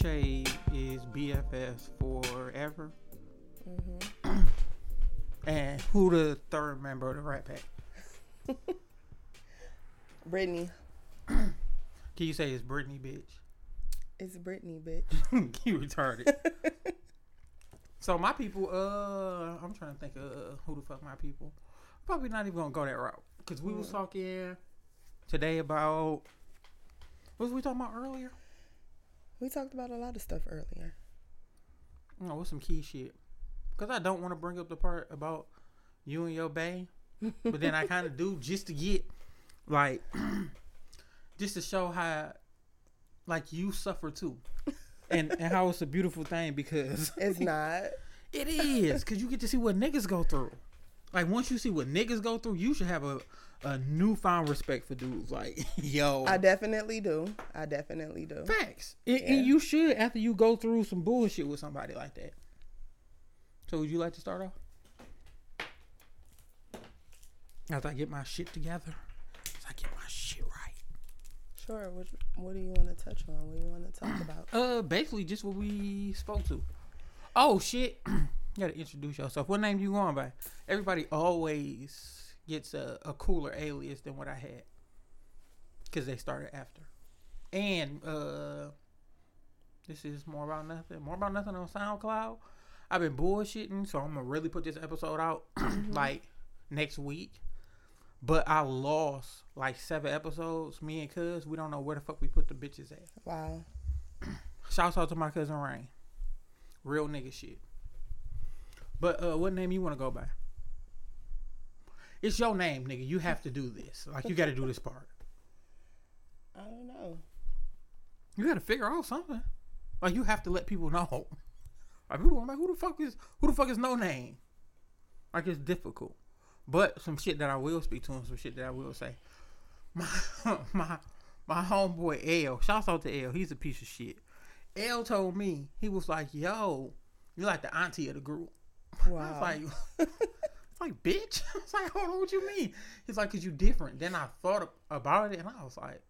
Shay is BFFs forever. Mm-hmm. And who the third member of the Rat Pack? Brittany. Can you say it's Brittany, bitch? It's Brittany, bitch. you retarded. so my people, uh, I'm trying to think of uh, who the fuck my people. Probably not even gonna go that route because we was Mm. talking today about what was we talking about earlier? We talked about a lot of stuff earlier. No, what's some key shit? Because I don't want to bring up the part about you and your bae, but then I kind of do just to get like just to show how like you suffer too. And, and how it's a beautiful thing because It's not. It is because you get to see what niggas go through. Like once you see what niggas go through, you should have a a newfound respect for dudes. Like yo, I definitely do. I definitely do. facts, and, Yeah. and you should after you go through some bullshit with somebody like that. So would you like to start off? As I get my shit together, as I get my shit right. Sure. What, what do you want to touch on? What do you want to talk about? Uh, basically just what we spoke to. Oh shit! you gotta introduce yourself. What name you going by? Everybody always gets a, a cooler alias than what I had, cause they started after. And uh, this is more about nothing. More about nothing on SoundCloud. I've been bullshitting, so I'm gonna really put this episode out like next week. But I lost like seven episodes. Me and Cuz, we don't know where the fuck we put the bitches at. Wow. Shouts out to my cousin Rain. Real nigga shit. But uh what name you wanna go by? It's your name, nigga. You have to do this. Like you gotta do this part. I don't know. You gotta figure out something. Like you have to let people know. Like people are like, who the fuck is who the fuck is no name? Like it's difficult. But some shit that I will speak to and some shit that I will say. My my my homeboy L. Shouts out to L. He's a piece of shit. L told me he was like, "Yo, you like the auntie of the group." I was Wow. like, like, bitch. I was like, hold on, what you mean? He's like, cause you different. Then I thought about it, and I was like,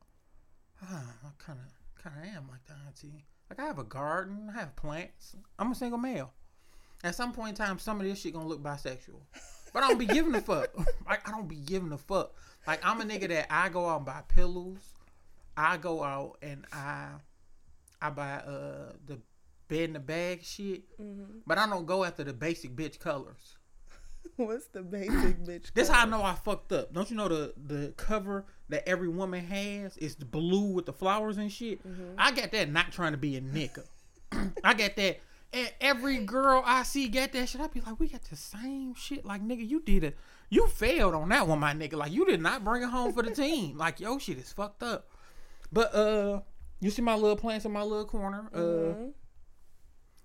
ah, I kind of, kind of am like the auntie. Like I have a garden, I have plants. I'm a single male. At some point in time, some of this shit gonna look bisexual, but I don't be giving a fuck. Like I don't be giving a fuck. Like I'm a nigga that I go out and buy pillows. I go out and I, I buy uh the bed in the bag shit. Mm-hmm. But I don't go after the basic bitch colors. What's the basic bitch? This how I know I fucked up. Don't you know the the cover that every woman has is blue with the flowers and shit? I got that not trying to be a nigga. I got that. And every girl I see got that shit. I be like, we got the same shit. Like, nigga, you did it. You failed on that one, my nigga. Like, you did not bring it home for the team. Like, yo, shit is fucked up. But uh, you see my little plants in my little corner. Uh, Mhm.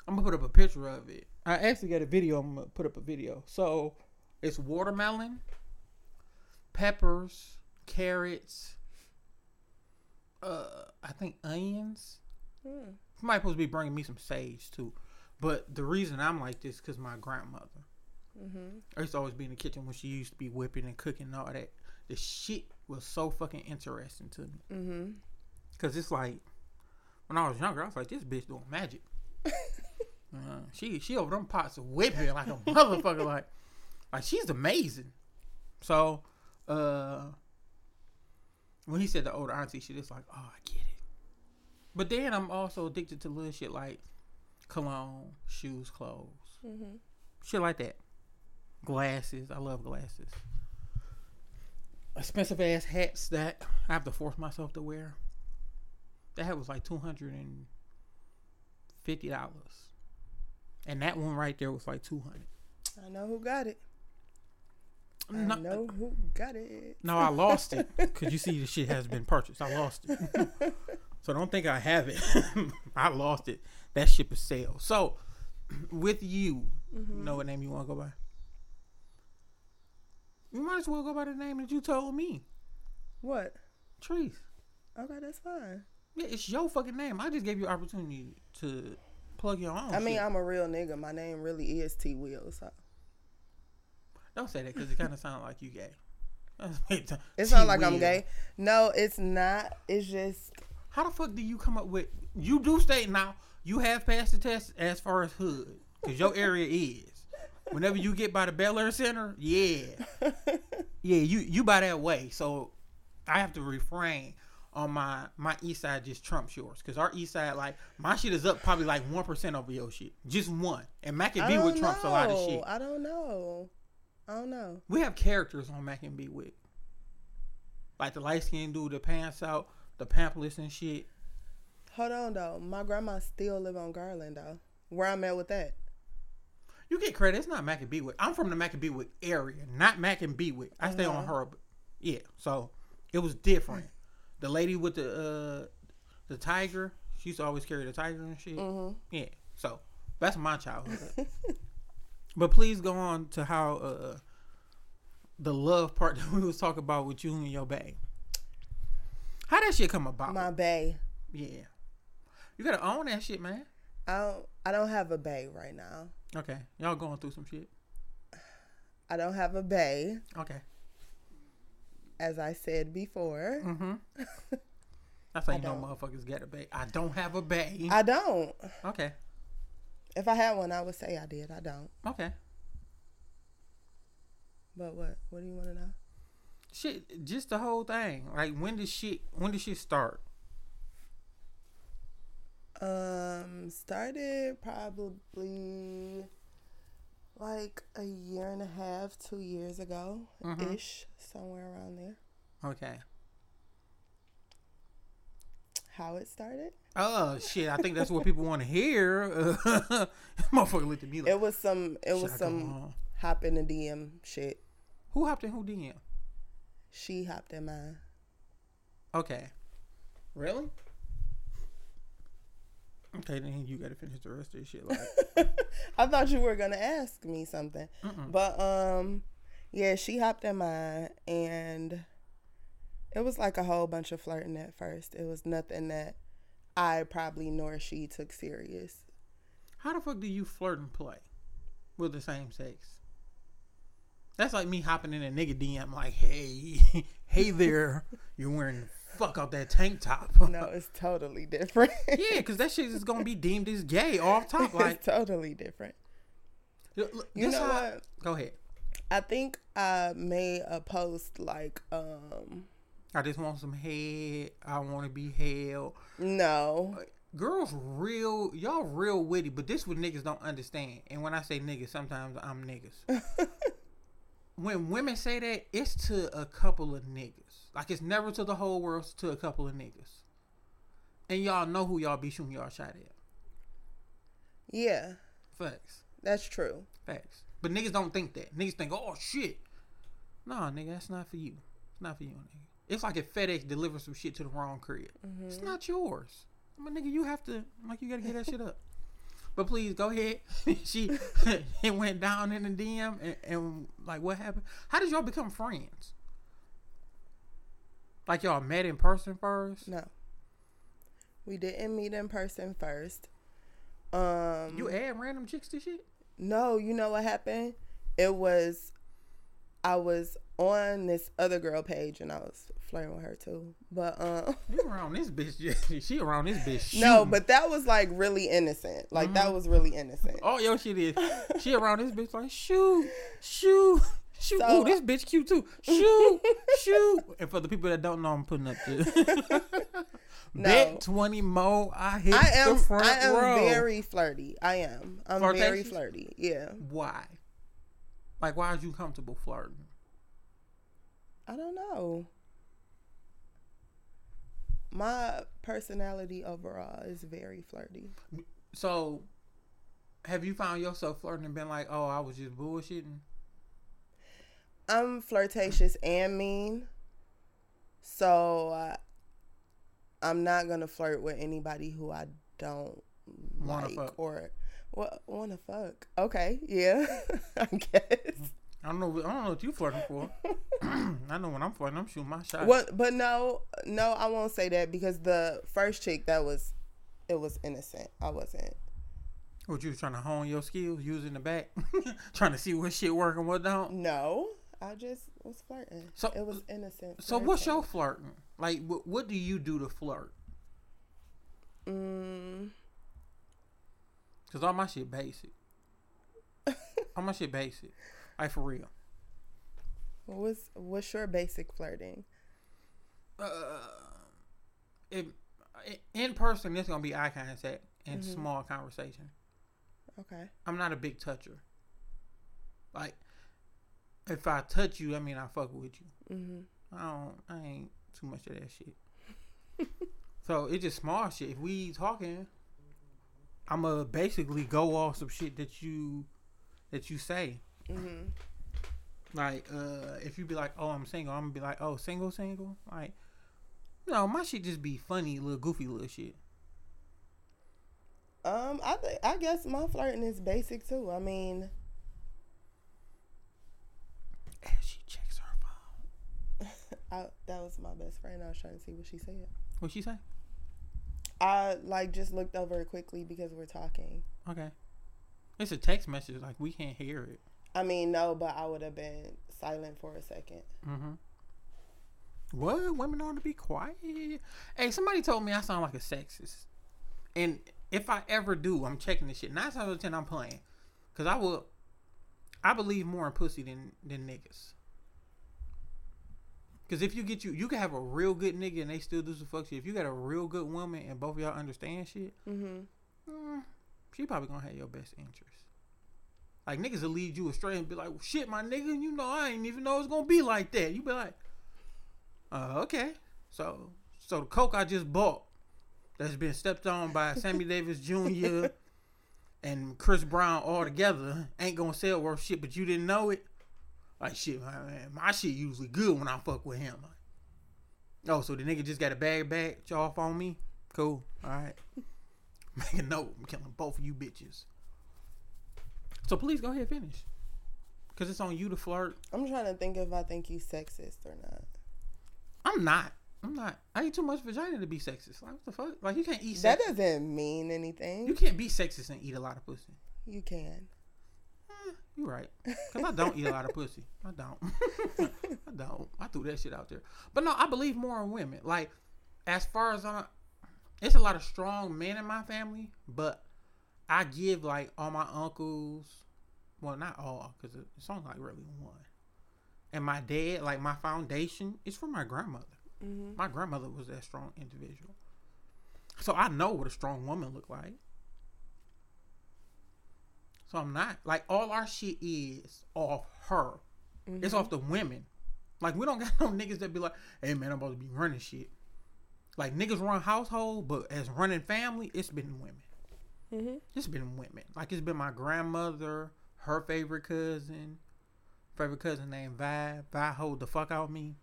I'm gonna put up a picture of it. I actually got a video. I'm gonna put up a video. So it's watermelon, peppers, carrots, uh, I think onions. Mm. Somebody supposed to be bringing me some sage too. But the reason I'm like this because my grandmother. Mhm. I used to always be in the kitchen when she used to be whipping and cooking and all that. The shit was so fucking interesting to me. Mhm. Cause it's like when I was younger, I was like, this bitch doing magic. uh, she she over them pots whipping like a motherfucker, like like she's amazing. So uh when he said the older auntie shit, it's like, oh, I get it. But then I'm also addicted to little shit like cologne, shoes, clothes, Mhm. shit like that. Glasses, I love glasses. Expensive ass hats that I have to force myself to wear. That hat was like two hundred and fifty dollars, and that one right there was like two hundred. I know who got it. I No, know who got it. no, I lost it because you see the shit has been purchased. I lost it, so don't think I have it. I lost it. That ship is sailed. So, with you, Mhm. you know what name you want to go by? You might as well go by the name that you told me, What? Trees. Okay, that's fine. Yeah, it's your fucking name. I just gave you opportunity to plug your own. I mean, shit. I'm a real nigga. My name really is T Will. So don't say that because it kind of sounds like you gay. it's not like I'm gay. No, it's not. It's just How the fuck do you come up with? You do state now. You have passed the test as far as hood, cause your area is. Whenever you get by the Bel Air Center, yeah, yeah, you you by that way. So I have to refrain on my my east side just trumps yours because our east side like my shit is up probably like one percent over your shit, just one. And Mac and B with trumps a lot of shit. I don't know. I don't know. We have characters on Mac and B with, like the light skinned dude, the pants out, the pamphlets and shit. Hold on though. My grandma still live on Garland though. Where I'm at with that. You get credit. It's not Mac and B with. I'm from the Mac and B with area, not Mac and B with. I stay on Uh-huh. her. Yeah, so it was different. The lady with the uh the tiger, she used to always carry the tiger and shit. Mm-hmm. Yeah, so that's my childhood. but please go on to how uh the love part that we was talking about with you and your bae. How that shit come about? My bay. yeah, you gotta own that shit, man. I don't. I don't have a bay right now. Okay, y'all going through some shit. I don't have a bay, Okay. As I said before. Mm-hmm. That's how I you know motherfuckers get a bay. I don't have a bay. I don't. okay. If I had one, I would say I did. I don't. Okay. But what? What do you want to know? Shit, just the whole thing. Like when did shit when did shit start? Um, started probably like a year and a half, two years ago, Mhm. ish, somewhere around there. Okay. How it started? Oh shit, I think that's what people want to hear. Motherfucker looked at me like It was some. It was some on?" hop in the DM shit. Who hopped in who DM? She hopped in mine. Okay. Really? Okay, then you gotta finish the rest of this shit. Like, I thought you were gonna ask me something, Mm-mm. but um, yeah, she hopped in mine, and it was like a whole bunch of flirting at first. It was nothing that I probably nor she took serious. how the fuck do you flirt and play with the same sex? That's like me hopping in a nigga DM like, hey, hey there, you're wearing fuck out that tank top. No, it's totally different. yeah, because that shit is gonna be deemed as gay off top. Like, it's totally different. look, You know what? Go ahead. I think I made a post like, um, I just want some head. I want to be held. no, Girls, real y'all, real witty, but this what niggas don't understand. And when I say niggas, sometimes I'm niggas. when women say that, it's to a couple of niggas. Like it's never to the whole world. It's to a couple of niggas. And y'all know who y'all be shooting y'all shot at. yeah, Facts, that's true. facts. But niggas don't think that. Niggas think, oh shit. Nah, nigga, that's not for you. It's not for you, nigga. It's like if FedEx delivers some shit to the wrong crib. It's mm-hmm. not yours. I mean, nigga, you have to like you gotta get that shit up. But please go ahead. she it went down in the DM and, and like what happened? How did y'all become friends? Like y'all met in person first? No, we didn't meet in person first. Um, You add random chicks to shit? No, you know what happened? It was I was on this other girl page and I was flirting with her too. But um You around this bitch? she around this bitch? no, but that was like really innocent. Like that was really innocent. Oh your shit is she around this bitch like shoot, shoot, shoot. So- Ooh, this bitch cute too. Shoot, shoot. And for the people that don't know, I'm putting up the No. bet twenty mo. I hit I am the front I am row. very flirty. I am. I'm very flirty. Yeah. Why? Like, why are you comfortable flirting? I don't know. My personality overall is very flirty. So, have you found yourself flirting and been like, "Oh, I was just bullshitting"? I'm flirtatious and mean. So uh, I'm not gonna flirt with anybody who I don't Wanna like fuck. or what wanna fuck. Okay, yeah, I guess. I don't know. I don't know what you flirting for. I know when I'm flirting, I'm shooting my shot. What? But no, no, I won't say that because the first chick that was, it was innocent. I wasn't. What you was trying to hone your skills, using the back, trying to see what shit work and what don't. No, I just was flirting. So- it was innocent. So what's your flirting? Like, what, what do you do to flirt? Mm, Cause all my shit basic. all my shit basic. Like for real. what's what's your basic flirting? Uh, if in person, it's gonna be eye contact and Mhm. small conversation. Okay. I'm not a big toucher. Like, if I touch you, I mean I fuck with you. Mhm. I don't. I ain't too much of that shit. so it's just small shit. If we talking, I'ma basically go off some shit that you that you say. Mhm. Like, uh, if you be like, "Oh, I'm single," I'm gonna be like, "Oh, single, single." Like, no, my shit just be funny, little goofy, little shit. Um, I think I guess my flirting is basic too. I mean, And she checks her phone. I, that was my best friend. I was trying to see what she said. What she say? I like just looked over it quickly because we're talking. Okay, it's a text message. Like we can't hear it. I mean, no, but I would have been silent for a second. Mm-hmm. What women ought to be quiet. Hey, somebody told me I sound like a sexist, and if I ever do, I'm checking this shit. Nine times out of ten, I'm playing, cause I will. I believe more in pussy than than niggas. Cause if you get you, you can have a real good nigga and they still do some fuck shit. If you got a real good woman and both of y'all understand shit, Mhm. mm, she probably gonna have your best interest. Like niggas will lead you astray and be like, well, "Shit, my nigga, you know I ain't even know it's gonna be like that." You be like, "Uh, okay." So, so the coke I just bought, that's been stepped on by Sammy Davis Jr. and Chris Brown all together, ain't gonna sell worth shit, but you didn't know it. Like shit, man, my shit usually good when I fuck with him. Like, oh, so the nigga just got a bag back off on me. Cool. All right. Make a note. I'm killing both of you bitches. So please go ahead and finish. Cause it's on you to flirt. I'm trying to think if I think you sexist or not. I'm not. I'm not. I eat too much vagina to be sexist. Like what the fuck? Like you can't eat. Sex. That doesn't mean anything. you can't be sexist and eat a lot of pussy. You can. Eh, you right. Cause I don't eat a lot of pussy. I don't. I don't. I threw that shit out there. But no, I believe more in women. Like as far as I'm, it's a lot of strong men in my family, but I give like all my uncles, well not all, cause it's only like really one, and my dad. Like my foundation is from my grandmother. Mhm. My grandmother was that strong individual. So I know what a strong woman look like. So I'm not like all our shit is off her. It's off the women. Like we don't got no niggas that be like, hey man, I'm about to be running shit. Like niggas run household, but as running family, it's been women. Mhm. It's been women. Like it's been my grandmother, her favorite cousin, favorite cousin named Vi. Vi hold the fuck out me.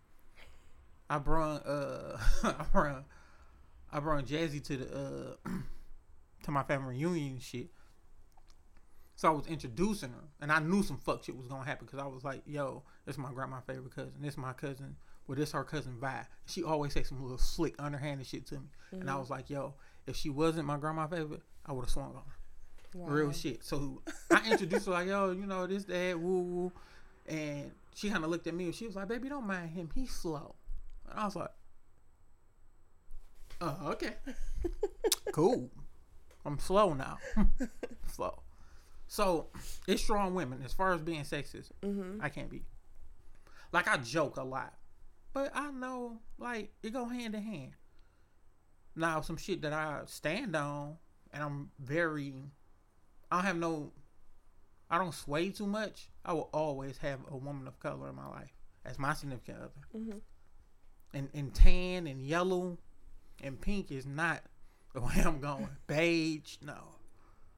I brung uh I brung I brought Jazzy to the uh to my family reunion and shit. So I was introducing her, and I knew some fuck shit was gonna happen because I was like, "Yo, this is my grandma's favorite cousin. This is my cousin. Well, this her cousin Vi. She always say some little slick, underhanded shit to me, and I mm-hmm. was like, "Yo, if she wasn't my grandma's favorite, I would have swung on her." Wow. Real shit. So I introduced her like, yo, you know, this, dad, woo, woo. And she kind of looked at me and she was like, baby, don't mind him. He's slow. And I was like, oh, okay. cool. I'm slow now. slow. So it's strong women. As far as being sexist, Mhm. I can't be. Like, I joke a lot. But I know, like, it go hand in hand. Now, some shit that I stand on, and I'm very I don't have no. I don't sway too much. I will always have a woman of color in my life as my significant other. Mhm. And and tan and yellow, and pink is not the way I'm going. Beige, no,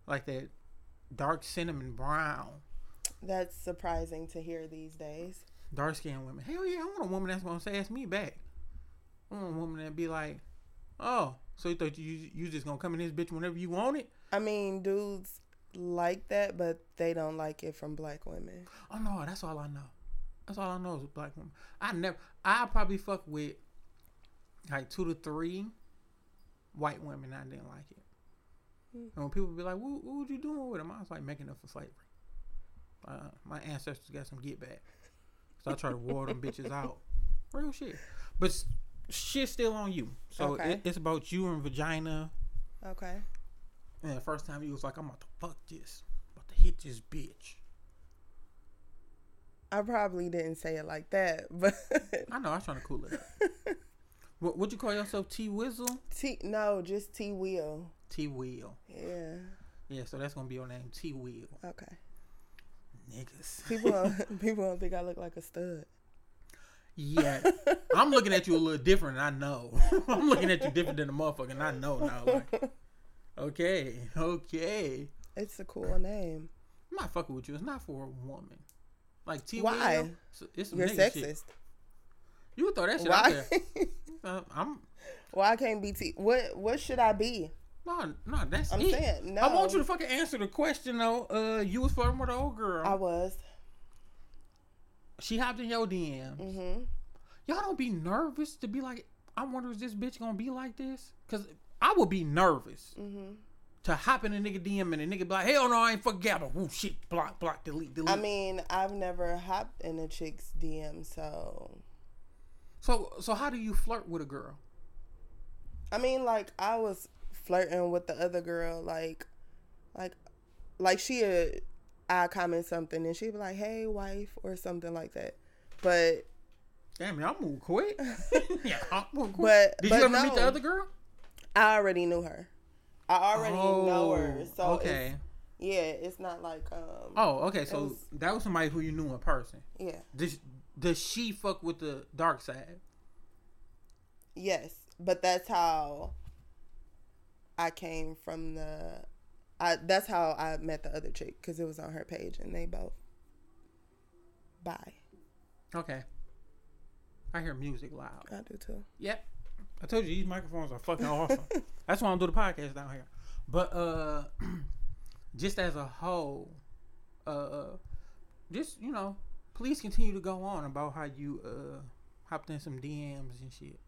like that dark cinnamon brown. That's surprising to hear these days. Dark skinned women. Hell yeah, I want a woman that's gonna say ask me back. I want a woman that be like, oh, so you thought you you just gonna come in this bitch whenever you want it? I mean, dudes like that, but they don't like it from black women. Oh no, that's all I know. That's all I know is black woman. I never. I probably fuck with like two to three white women. I didn't like it. Hmm. And when people be like, "What, what you doing with them?" I was like, making up for slavery. Uh, my ancestors got some get back, so I try to ward them bitches out. Real shit. But shit's still on you. So Okay. it, it's about you and vagina Okay. And the first time he was like, I'm about to fuck this. about to hit this bitch. I probably didn't say it like that, but I know, I was trying to cool it up. what would you call yourself? T Wizzle? T no, just T Wheel. T Wheel. Yeah. Yeah, so that's gonna be your name, T Wheel. Okay. Niggas. People don't, people don't think I look like a stud. Yeah. I'm looking at you a little different, I know. I'm looking at you different than a motherfucker, and I know now. Like, okay, okay. It's a cool name. I'm not fucking with you. It's not for a woman. Like T Why? Wheel. It's, You're sexist. Shit. You would throw that shit out there. Uh, I'm Why I can't be T? What What should I be? No, no. That's I'm it. saying no. I want you to fucking answer the question though. Uh, you was flirting with an old girl. I was. she hopped in your DM. Mhm. Y'all don't be nervous to be like, I wonder is this bitch gonna be like this? Cause I would be nervous Mhm. to hop in a nigga DM and a nigga be like, hell no, I ain't fucking Gabba. Woo shit, block, block, delete, delete. I mean, I've never hopped in a chick's DM, so so so how do you flirt with a girl? I mean, like I was flirting with the other girl, like, like, like she I comment something and she'd be like, "Hey, wife," or something like that. But, Damn, y'all move quick. yeah, I move quick. but, Did but you ever no, meet the other girl? I already knew her. I already know her, Oh, so okay. it's, yeah, it's not like um, Oh, okay. So was- that was somebody who you knew in person. yeah, Does does she fuck with the dark side? yes, but that's how I came from the. I that's how I met the other chick because it was on her page and they both. Bye. Okay. I hear music loud. I do too. Yep. I told you these microphones are fucking awesome. That's why I'm doing the podcast down here. But uh just as a whole, uh just, you know, please continue to go on about how you uh hopped in some DMs and shit.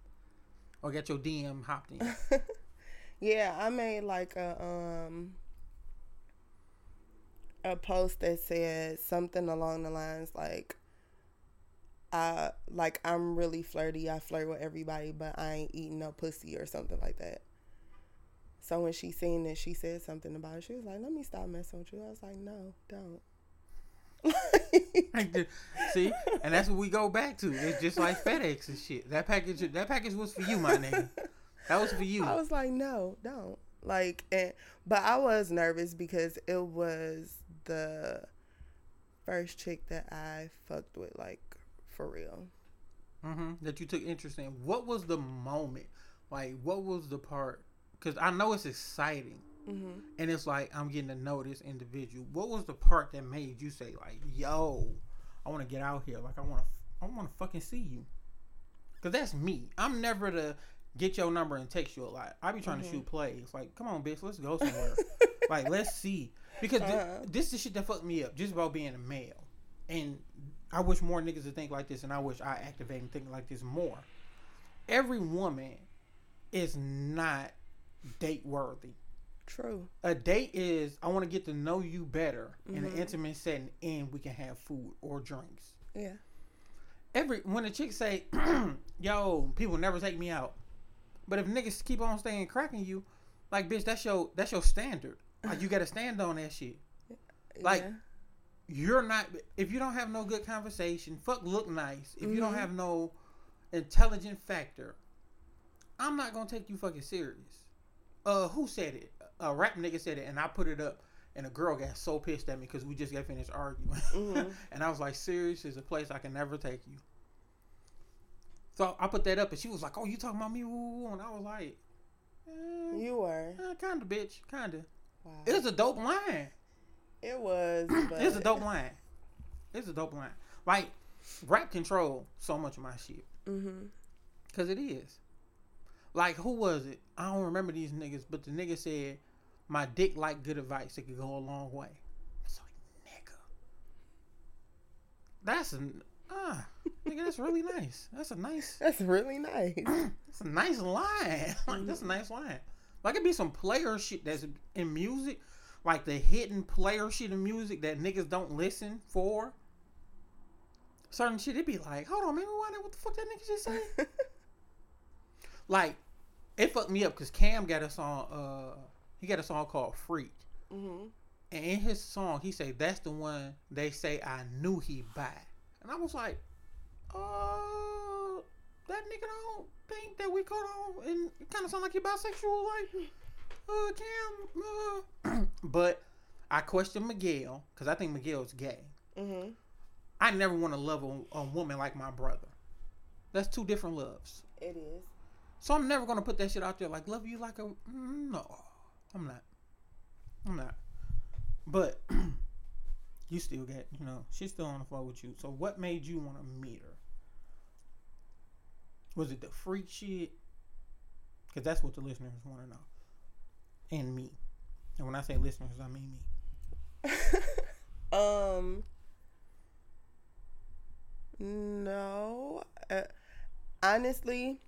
Or got your DM hopped in. Yeah, I made like a um a post that said something along the lines like I like I'm really flirty. I flirt with everybody, but I ain't eating no pussy or something like that. So when she seen it, she said something about it. She was like, "Let me stop messing with you." I was like, "No, don't." See? And that's what we go back to. It's just like FedEx and shit. That package that package was for you, my nigga. That was for you. I was like, no, don't. Like, and but I was nervous because it was the first chick that I fucked with, like, for real. hmm that you took interest in. What was the moment? Like, what was the part? Because I know it's exciting, Mm-hmm. and it's like I'm getting to know this individual. What was the part that made you say, like, "Yo, I want to get out here. Like, I want to, I want to fucking see you." Because that's me. I'm never to get your number and text you a lot. I be trying to shoot plays. Like, come on, bitch, let's go somewhere. like, let's see. Because Uh-huh. this is shit that fucked me up. Just about being a male, and I wish more niggas would think like this, and I wish I activate and think like this more. Every woman is not date worthy. True. A date is I want to get to know you better in an intimate setting, and we can have food or drinks. Yeah. Every when a chick say, "Yo, people never take me out," but if niggas keep on staying cracking you, like bitch, that's your that's your standard. Like you got to stand on that shit. Like, yeah. you're not if you don't have no good conversation fuck look nice if you don't Mhm. have no intelligent factor i'm not gonna take you fucking serious uh who said it a rap nigga said it and i put it up and a girl got so pissed at me because we just got finished arguing Mhm. and i was like serious is a place i can never take you so i put that up and she was like oh you talking about me woo, woo, woo," and i was like eh, you were. eh, kinda bitch kinda Wow. it was a dope line It was. But it's a dope line. It's a dope line. Like rap control so much of my shit Mm-hmm. because it is. Like who was it? I don't remember these niggas, but the nigga said my dick like good advice. It could go a long way. It's like nigga. That's a ah nigga. That's really nice. That's a nice. That's really nice. That's a nice line. like that's a nice line. Like it be some player shit that's in music, like the hidden player shit in music that niggas don't listen for. Certain shit, it be like, hold on, man, rewind that. What the fuck that nigga just say? like, it fucked me up because Cam got a song. Uh, he got a song called "Freak," Mhm. and in his song, he say that's the one they say I knew he'd buy, and I was like, uh, that nigga don't think that we caught on, and it kind of sound like he bisexual, like, uh, Cam, uh. but I questioned Miguel because I think Miguel's gay. Mhm. I never want to love a, a woman like my brother. That's two different loves. It is. So I'm never gonna put that shit out there like love you like a mm, no. I'm not. I'm not. But you still get you know she's still on the floor with you. So what made you want to meet her? Was it the freak shit? Because that's what the listeners want to know, and me. And when I say listeners, I mean me. um. No. Uh, honestly,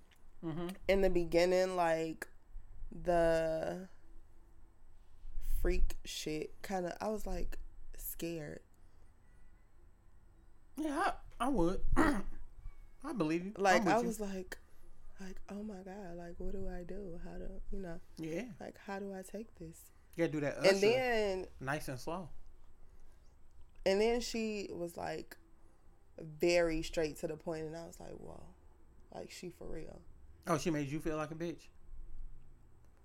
Mm-hmm. in the beginning, like the freak shit, kind of, I was like scared. Yeah, I, I would. I believe you. Like I you. was like, like oh my god, like what do I do? How do you know, Yeah, like how do I take this? you gotta do that. Usher, And then, nice and slow. and then she was like very straight to the point, and I was like, whoa, like she for real. Oh, she made you feel like a bitch.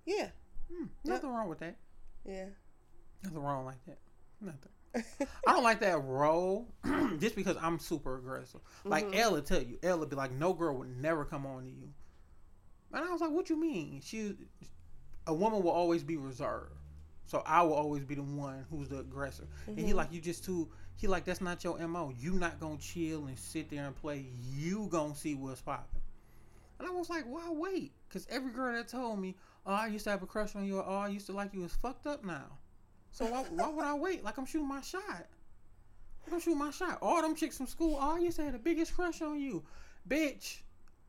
Yeah, Hmm, nothing wrong with that. yeah. Nothing wrong like that. Nothing. I don't like that role just because I'm super aggressive. Like Mhm. Ella tell you, Ella be like, no girl would never come on to you. And I was like, what you mean? She, a woman will always be reserved. So I will always be the one who's the aggressor. And he Mhm. like, you just too. He like, that's not your mo. You not gonna chill and sit there and play. You gonna see what's popping. And I was like, why wait? Because every girl that told me, oh, I used to have a crush on you, or oh, I used to like you, is fucked up now. So why, why would I wait? Like I'm shooting my shot. I'm shooting my shot. All them chicks from school, used to have the biggest crush on you, bitch.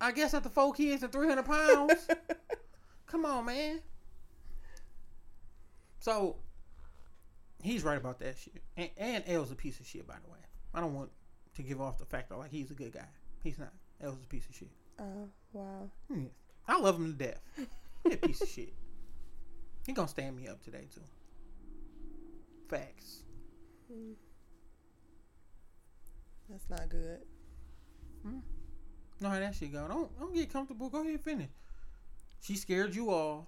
I guess after four kids and 300 pounds. Come on, man. So he's right about that shit. And, and L's a piece of shit, by the way. I don't want to give off the fact that like he's a good guy. He's not. L's a piece of shit. Oh wow. Hmm. I love him to death. He a piece of shit. He gonna stand me up today too. Facts. Hmm. That's not good. Hmm. No, how that shit go. Don't don't get comfortable. Go ahead finish. She scared you all.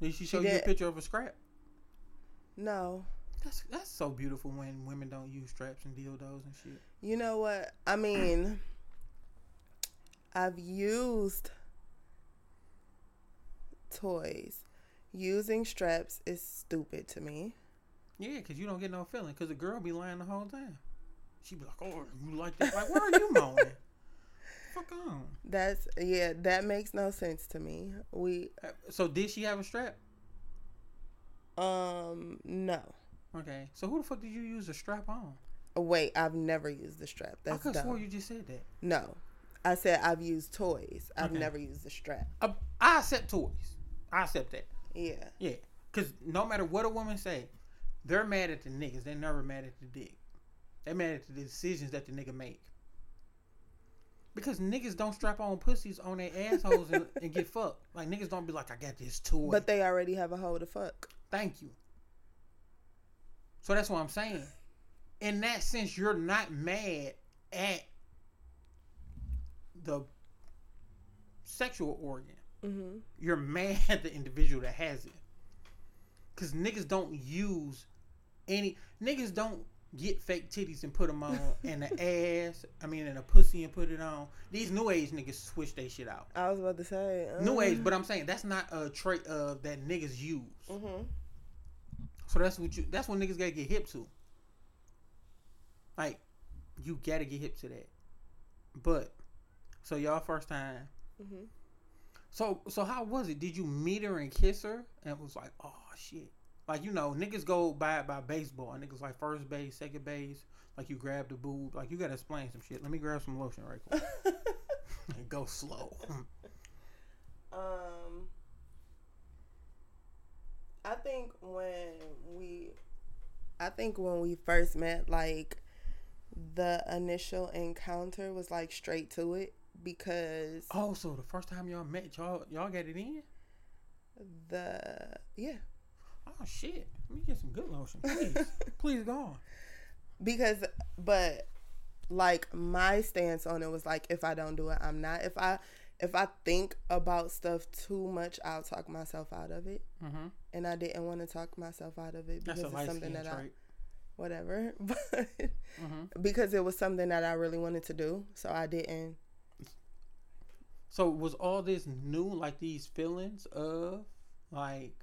Did she show you a picture of a scrap? No. That's that's so beautiful when women don't use straps and dildos and shit. You know what? I mean, I've used toys. Using straps is stupid to me. Yeah, cause you don't get no feeling. Cause the girl be lying the whole time. She be like, "Oh, you like that? Like, why are you moaning? Fuck on." That's yeah, that makes no sense to me. We Uh, So did she have a strap? um no. Okay. So who the fuck did you use a strap on? Wait, I've never used the strap. I That's could dumb. you just said that. No. I said I've used toys. I've Okay. never used the strap. I, I accept toys. I accept that. Yeah. Yeah. Cause no matter what a woman say, they're mad at the niggas. They're never mad at the dick. They're mad at the decisions that the nigga make. Because niggas don't strap on pussies on their assholes and, and get fucked. Like niggas don't be like, I got this toy. But they already have a hole to fuck. Thank you. So that's what I'm saying. In that sense, you're not mad at the sexual organ. Mm-hmm. You're mad at the individual that has it. Cause niggas don't use any niggas don't get fake titties and put them on and the ass. I mean, and a pussy and put it on. These new age niggas switch they shit out. I was about to say New age, but I'm saying that's not a trait of that niggas use. Mm-hmm. So that's what you. That's what niggas gotta get hip to. Like, you gotta get hip to that. But, so y'all first time. Mm-hmm. So so how was it? Did you meet her and kiss her? And it was like, oh shit. Like you know, niggas go by by baseball. And niggas like first base, second base. Like you grab the boob. Like you gotta explain some shit. Let me grab some lotion right quick. and go slow. Um, I think when we, I think when we first met, like the initial encounter was like straight to it because oh, so the first time y'all met, y'all y'all got it in? the yeah Oh shit! Let me get some good lotion, please. please go on. because but like my stance on it was like if I don't do it, I'm not. If I if I think about stuff too much, I'll talk myself out of it. Mm-hmm. And I didn't want to talk myself out of it because it's something that I whatever. But Mm-hmm. because it was something that I really wanted to do, so I didn't. So was all this new, like these feelings of like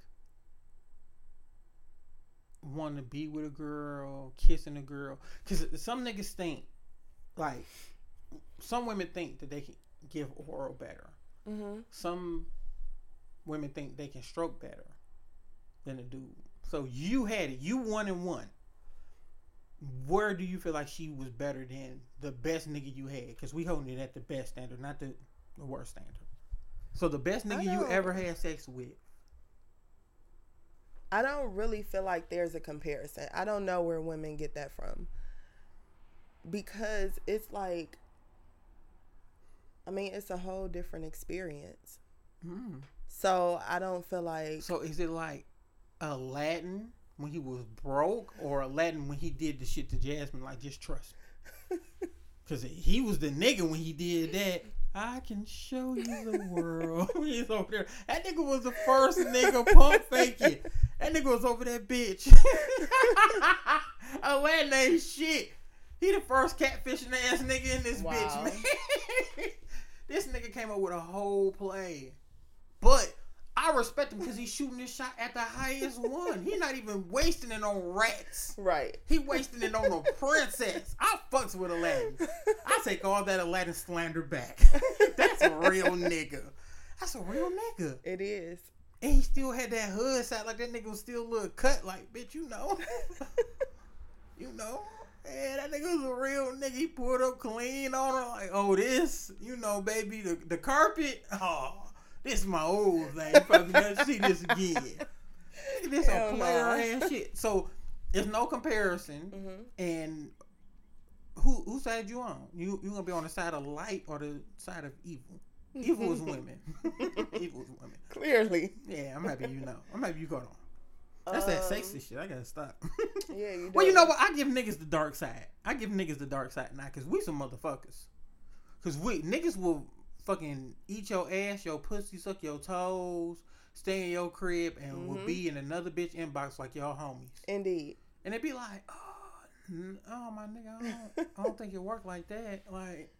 wanting to be with a girl, kissing a girl? Because some niggas think, like, some women think that they can give oral better. Mm-hmm. Some women think they can stroke better than a dude. So you had it. You one and one. Where do you feel like she was better than the best nigga you had? Because we holding it at the best standard, not the, the worst standard. So the best nigga you ever had sex with. I don't really feel like there's a comparison. I don't know where women get that from. Because it's like I mean, it's a whole different experience. Mm. So I don't feel like So is it like Aladdin when he was broke, or Aladdin when he did the shit to Jasmine? Like, just trust me. Because he was the nigga when he did that. I can show you the world. He's over there. That nigga was the first nigga pump faking. That nigga was over that bitch. Aladdin ain't shit. He the first catfishing ass nigga in this Wow. bitch, man. this nigga came up with a whole play. But I respect him because he's shooting this shot at the highest one. He's not even wasting it on rats. right. He wasting it on a princess. I fucks with Aladdin. I take all that Aladdin slander back. That's a real nigga. That's a real nigga. It is. And he still had that hood side like that nigga was still a little cut. Like, bitch, you know. you know. Yeah, that nigga was a real nigga. He pulled up clean on her. Like, oh, this, you know, baby, the, the carpet. Oh, this is my old thing. You probably never see this again. This a player nah. ass shit. So, there's no comparison. hmm And who who side you on? You you gonna be on the side of light or the side of evil? Evil is women. evil is women. Clearly. Yeah, I'm happy you know. I'm happy you got on. That's that Um, sexy shit. I gotta stop. Yeah, you do. well, you know what? I give niggas the dark side. I give niggas the dark side now, cause we some motherfuckers. Cause we niggas will fucking eat your ass, your pussy, suck your toes, stay in your crib, and will Mhm. be in another bitch inbox like y'all homies. Indeed. And they be like, oh, oh my nigga, I don't, I don't think it worked like that. Like,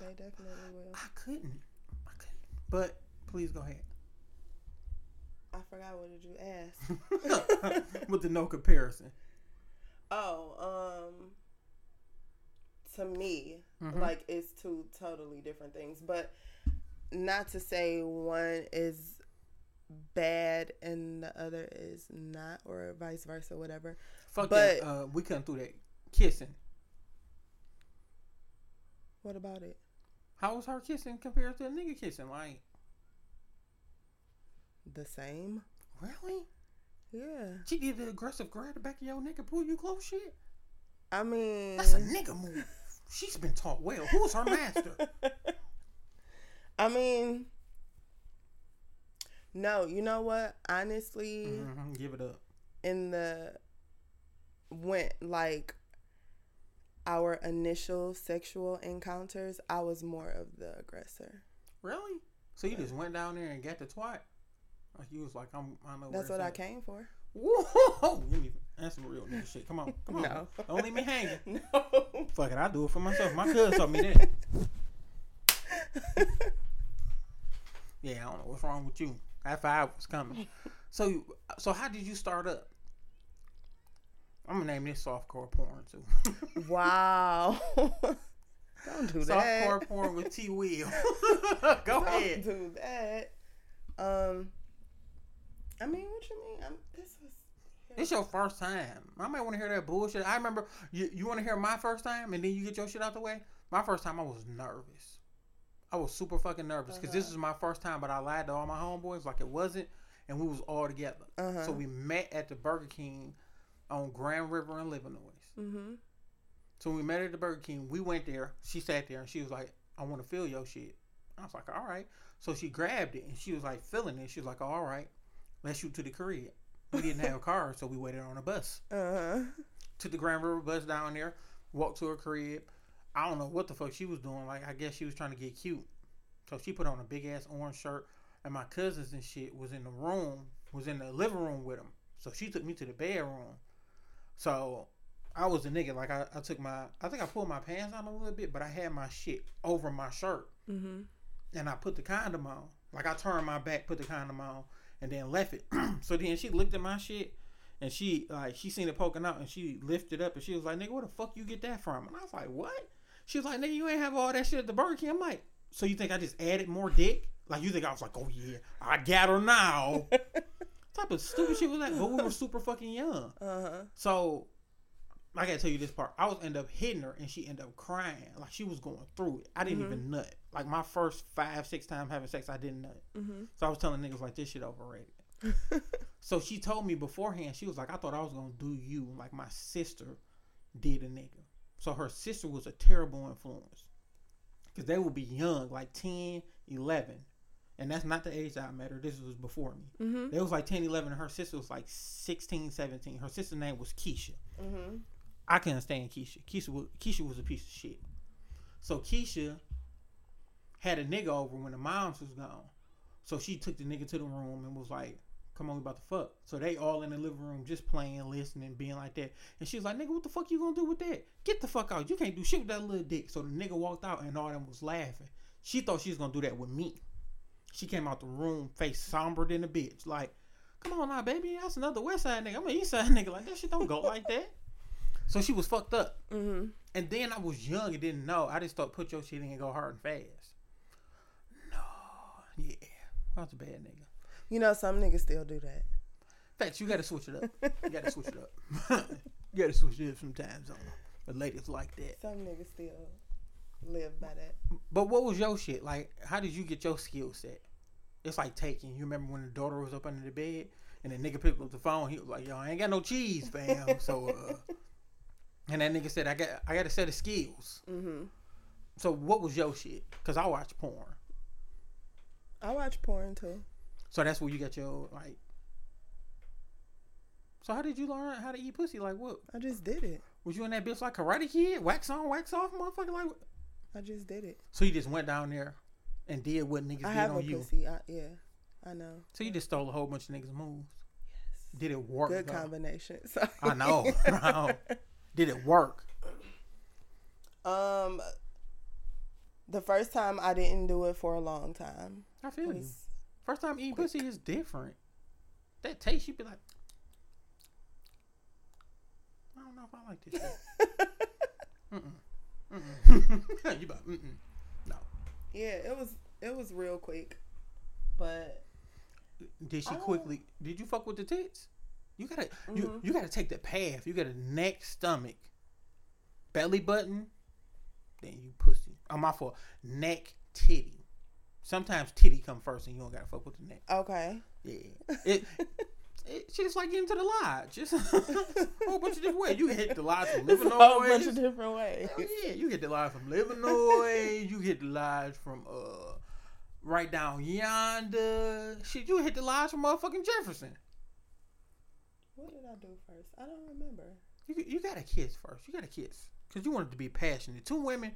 They definitely will. I couldn't. I couldn't. But please go ahead. I forgot what did you ask. With the no comparison. Oh, um, to me, Mhm. like it's two totally different things. But not to say one is bad and the other is not, or vice versa, whatever. Fuck But- that. Uh, we couldn't do that. Kissing. What about it? How was her kissing compared to a nigga kissing? Like, The same? really? Yeah. She did the aggressive grab the back of your neck and pull you close shit? I mean, That's a nigga move. She's been taught well. Who's her master? I mean, no. You know what? Honestly, hmm Give it up. in the went like our initial sexual encounters, I was more of the aggressor. Really? So you just went down there and got the twat? Like you was like, I'm, I know. That's what I came for. Whoa! That's some real nigga shit. Come on, come on. No. Don't leave me hanging. No. Fuck it, I do it for myself. My cousin told me that. Yeah, I don't know what's wrong with you. That five was coming. So, so how did you start up? I'm gonna name this softcore porn too. wow. Don't do that. softcore porn with T Wheel. Go Don't ahead. do that. Um, I mean, what you mean? I'm, this was. It's your first time. I might want to hear that bullshit. I remember you. You want to hear my first time, and then you get your shit out the way. My first time, I was nervous. I was super fucking nervous because this Uh-huh. was my first time. But I lied to all my homeboys like it wasn't, and we was all together. Uh-huh. So we met at the Burger King on Grand River in Livernois. Mm-hmm. So when we met at the Burger King, we went there. She sat there and she was like, "I want to feel your shit." I was like, all right. So she grabbed it and she was like feeling it. She was like, all right, let's shoot to the crib. We didn't have a car, so we waited on a bus. Uh-huh. Took the Grand River bus down there, walked to her crib. I don't know what the fuck she was doing. Like, I guess she was trying to get cute. So she put on a big ass orange shirt, and my cousins and shit was in the room, was in the living room with them. So she took me to the bedroom. So I was a nigga. Like I, I took my, I think I pulled my pants on a little bit, but I had my shit over my shirt, Mm-hmm. and I put the condom on. Like I turned my back, put the condom on, and then left it. so then she looked at my shit, and she like she seen it poking out, and she lifted up, and she was like, "Nigga, where the fuck you get that from?" And I was like, "What?" She was like, "Nigga, you ain't have all that shit at the Burger King." I'm like, "So you think I just added more dick? Like you think I was like, oh yeah, I got her now?" type of stupid shit was that? But we were super fucking young. Uh-huh. So I gotta tell you this part. I was end up hitting her and she ended up crying. Like she was going through it. I didn't Mhm. even nut. Like my first five, six times having sex, I didn't nut. Mm-hmm. So I was telling niggas like this shit overrated. So she told me beforehand, she was like, I thought I was gonna do you like my sister did a nigga. So her sister was a terrible influence. Cause they would be young, like 10, 11. And that's not the age I met her. This was before me. Mm-hmm. They was like 10, 11, and her sister was like 16, 17. Her sister's name was Keisha. I couldn't stand Keisha. Keisha was, Keisha was a piece of shit. So Keisha had a nigga over when the moms was gone. So she took the nigga to the room and was like, "Come on, we about to fuck." So they all in the living room just playing, listening, being like that. And she was like, "Nigga, what the fuck you gonna do with that? Get the fuck out! You can't do shit with that little dick." So the nigga walked out and all them was laughing. She thought she was gonna do that with me. She came out the room, face somber than a bitch, like. Come on now, baby. That's another West Side nigga. I'm an East Side nigga. Like that shit don't go like that. So she was fucked up. Mm-hmm. And then I was young and didn't know. I just thought put your shit in and go hard and fast. No, yeah, I was a bad nigga. You know, some niggas still do that. Facts, you gotta switch it up. You gotta switch it up. you gotta switch it up sometimes on the ladies like that. Some niggas still live by that. But what was your shit like? How did you get your skill set? It's like taking. You remember when the daughter was up under the bed and the nigga picked up the phone? He was like, "Yo, I ain't got no cheese, fam." so, uh, and that nigga said, "I got, I got a set of skills." Mm-hmm. So, what was your shit? Cause I watch porn. I watch porn too. So that's where you got your like. So how did you learn how to eat pussy? Like what? I just did it. Was you in that bitch like Karate Kid? Wax on, wax off, motherfucker. Like, what? I just did it. so you just went down there and did what niggas I did have a on you. pussy. I, yeah, I know. So you just stole a whole bunch of niggas' moves. Yes. Did it work? Good though? combination. So. I know. bro. Did it work? Um, the first time I didn't do it for a long time. I feel you. First time eating quick. pussy is different. That taste, you be like, I don't know if I like this. shit. Mm-mm. Mm-mm. you about mm-mm. No. yeah, it was it was real quick, but Did she quickly? Did you fuck with the tits? You gotta you Mhm. you gotta take the path. You gotta neck, stomach, belly button, then you pussy. I'm off for Neck, titty. Sometimes titty come first, and you don't gotta fuck with the neck. okay. Yeah, it. It's just like getting to the lodge. Just a whole bunch of different ways. You can hit the lodge from It's a whole bunch of different ways. Hell yeah, you get the lodge from Livernois. you get the lodge from uh right down yonder. Shit, you hit the lodge from motherfucking Jefferson. What did I do first? I don't remember. You you gotta kiss first. You gotta kiss because you wanted to be passionate. Two women,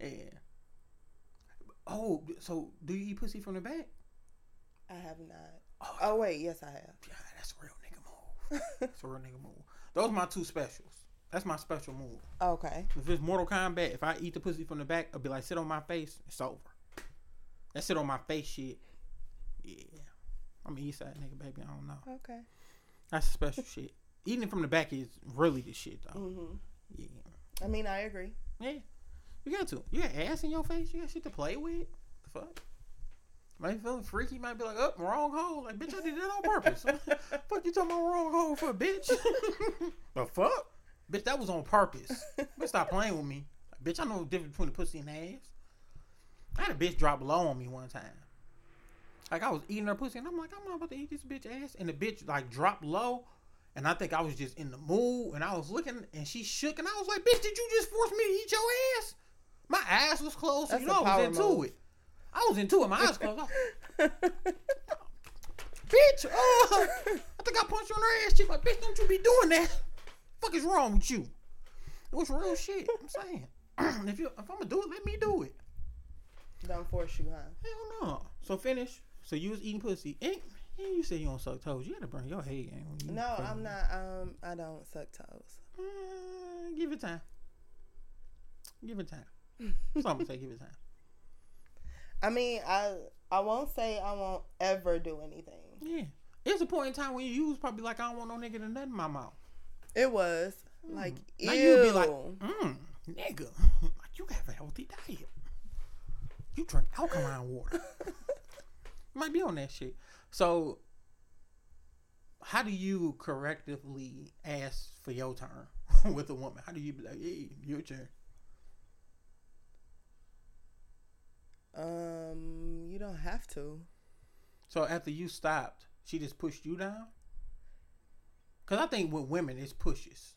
and oh, so do you eat pussy from the back? I have not. Oh, Oh wait, yes I have. yeah, that's a real nigga move. That's a real nigga move. Those are my two specials. That's my special move. okay. If it's Mortal Kombat, if I eat the pussy from the back, I'll be like, sit on my face, it's over. That sit on my face shit. Yeah. I'm an east side nigga, baby. I don't know. Okay. That's special shit. Eating it from the back is really the shit, though. Mhm. Yeah. I mean, I agree. Yeah. You got to. You got ass in your face. You got shit to play with. The fuck? Might be feeling freaky. Might be like, up, wrong hole. Like, bitch, I did that on purpose. fuck you talking about wrong hole for, a bitch? the fuck? Bitch, that was on purpose. Bitch, stop playing with me. Like, bitch, I know the difference between the pussy and ass. I had a bitch drop low on me one time. Like, I was eating her pussy, and I'm like, I'm not about to eat this bitch ass. And the bitch, like, dropped low. And I think I was just in the mood, and I was looking, and she shook, and I was like, "Bitch, did you just force me to eat your ass?" My ass was closed, so That's you know I was into move. it. I was into it. My eyes closed. Was, bitch, uh, I think I punched you in her ass. She's like, bitch, don't you be doing that. Fuck is wrong with you? It was real shit. I'm saying. if you if I'm gonna do it, let me do it. Don't force you, huh? Hell no. So finish. So you was eating pussy. And, and you said you don't suck toes. You gotta bring your head game. when you No. I'm not. Um, I don't suck toes. Uh, give it time. Give it time. I'm gonna say give it time. I mean, I I won't say I won't ever do anything. Yeah. It's a point in time when you was probably like, I don't want no nigga to nut in my mouth. It was like ew. You'd be like, mm, nigga, like you have a healthy diet. You drink alkaline water. Might be on that shit. So, how do you correctively ask for your turn with a woman? How do you be like, hey, your turn? um, you don't have to. So after you stopped, she just pushed you down. Cause I think with women, it's pushes.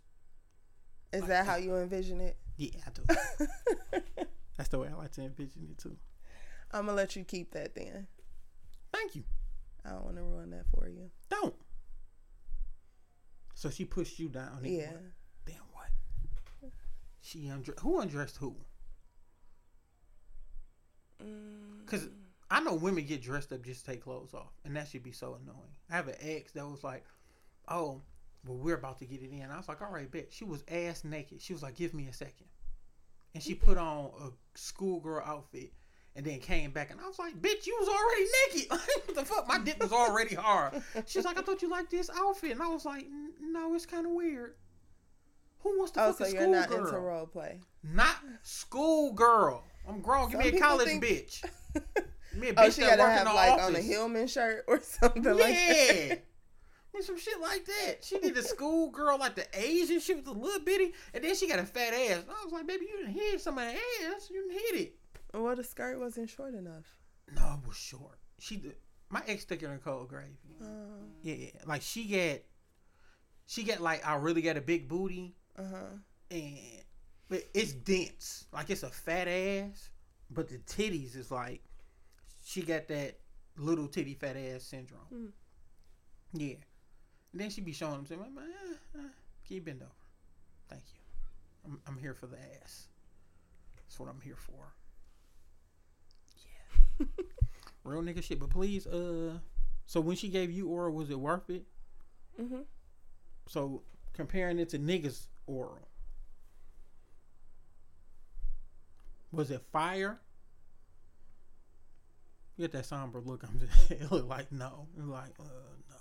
Is that how you envision it? Yeah, I do. That's the way I like to envision it too. I'm gonna let you keep that then. Thank you. I don't want to ruin that for you. Don't. So she pushed you down. Yeah. what? Then what? She undressed. Who undressed who? Mm, Because I know women get dressed up just to take clothes off, and that should be so annoying. I have an ex that was like, "Oh, well, we're about to get it in." I was like, "All right, bet." She was ass naked. She was like, "Give me a second. and she put on a schoolgirl outfit. And then came back, and I was like, "Bitch, you was already naked. what the fuck? My dick was already hard." She's like, "I thought you liked this outfit," and I was like, "No, it's kind of weird." Who wants to Oh, fuck so a you're not schoolgirl? into role play. Not schoolgirl. I'm grown. Give Some me a college think- bitch. Give me a oh, bitch oh, she that gotta have like office. on a Hillman shirt or something like yeah. that. Need some shit like that. She did a schoolgirl like the Asian shit with a little bitty, and then she got a fat ass. I was like, baby, you didn't hit some of the ass. You didn't hit it. Well, the skirt wasn't short enough. No, it was short. She did. My ex took her in cold gravy. Um, Yeah, like she got, she got like I really got a big booty, uh huh. and but it's dense. Like it's a fat ass, but the titties is like she got that little titty fat ass syndrome. Mm. Yeah. And then she be showing them saying, "Man, eh, eh, can you bend over? Thank you. I'm I'm here for the ass. That's what I'm here for." Real nigga shit. But please, uh, so when she gave you oral, was it worth it? Mm-hmm. So comparing it to niggas oral, was it fire? You get that somber look. I'm just. It looked like no. It like uh no.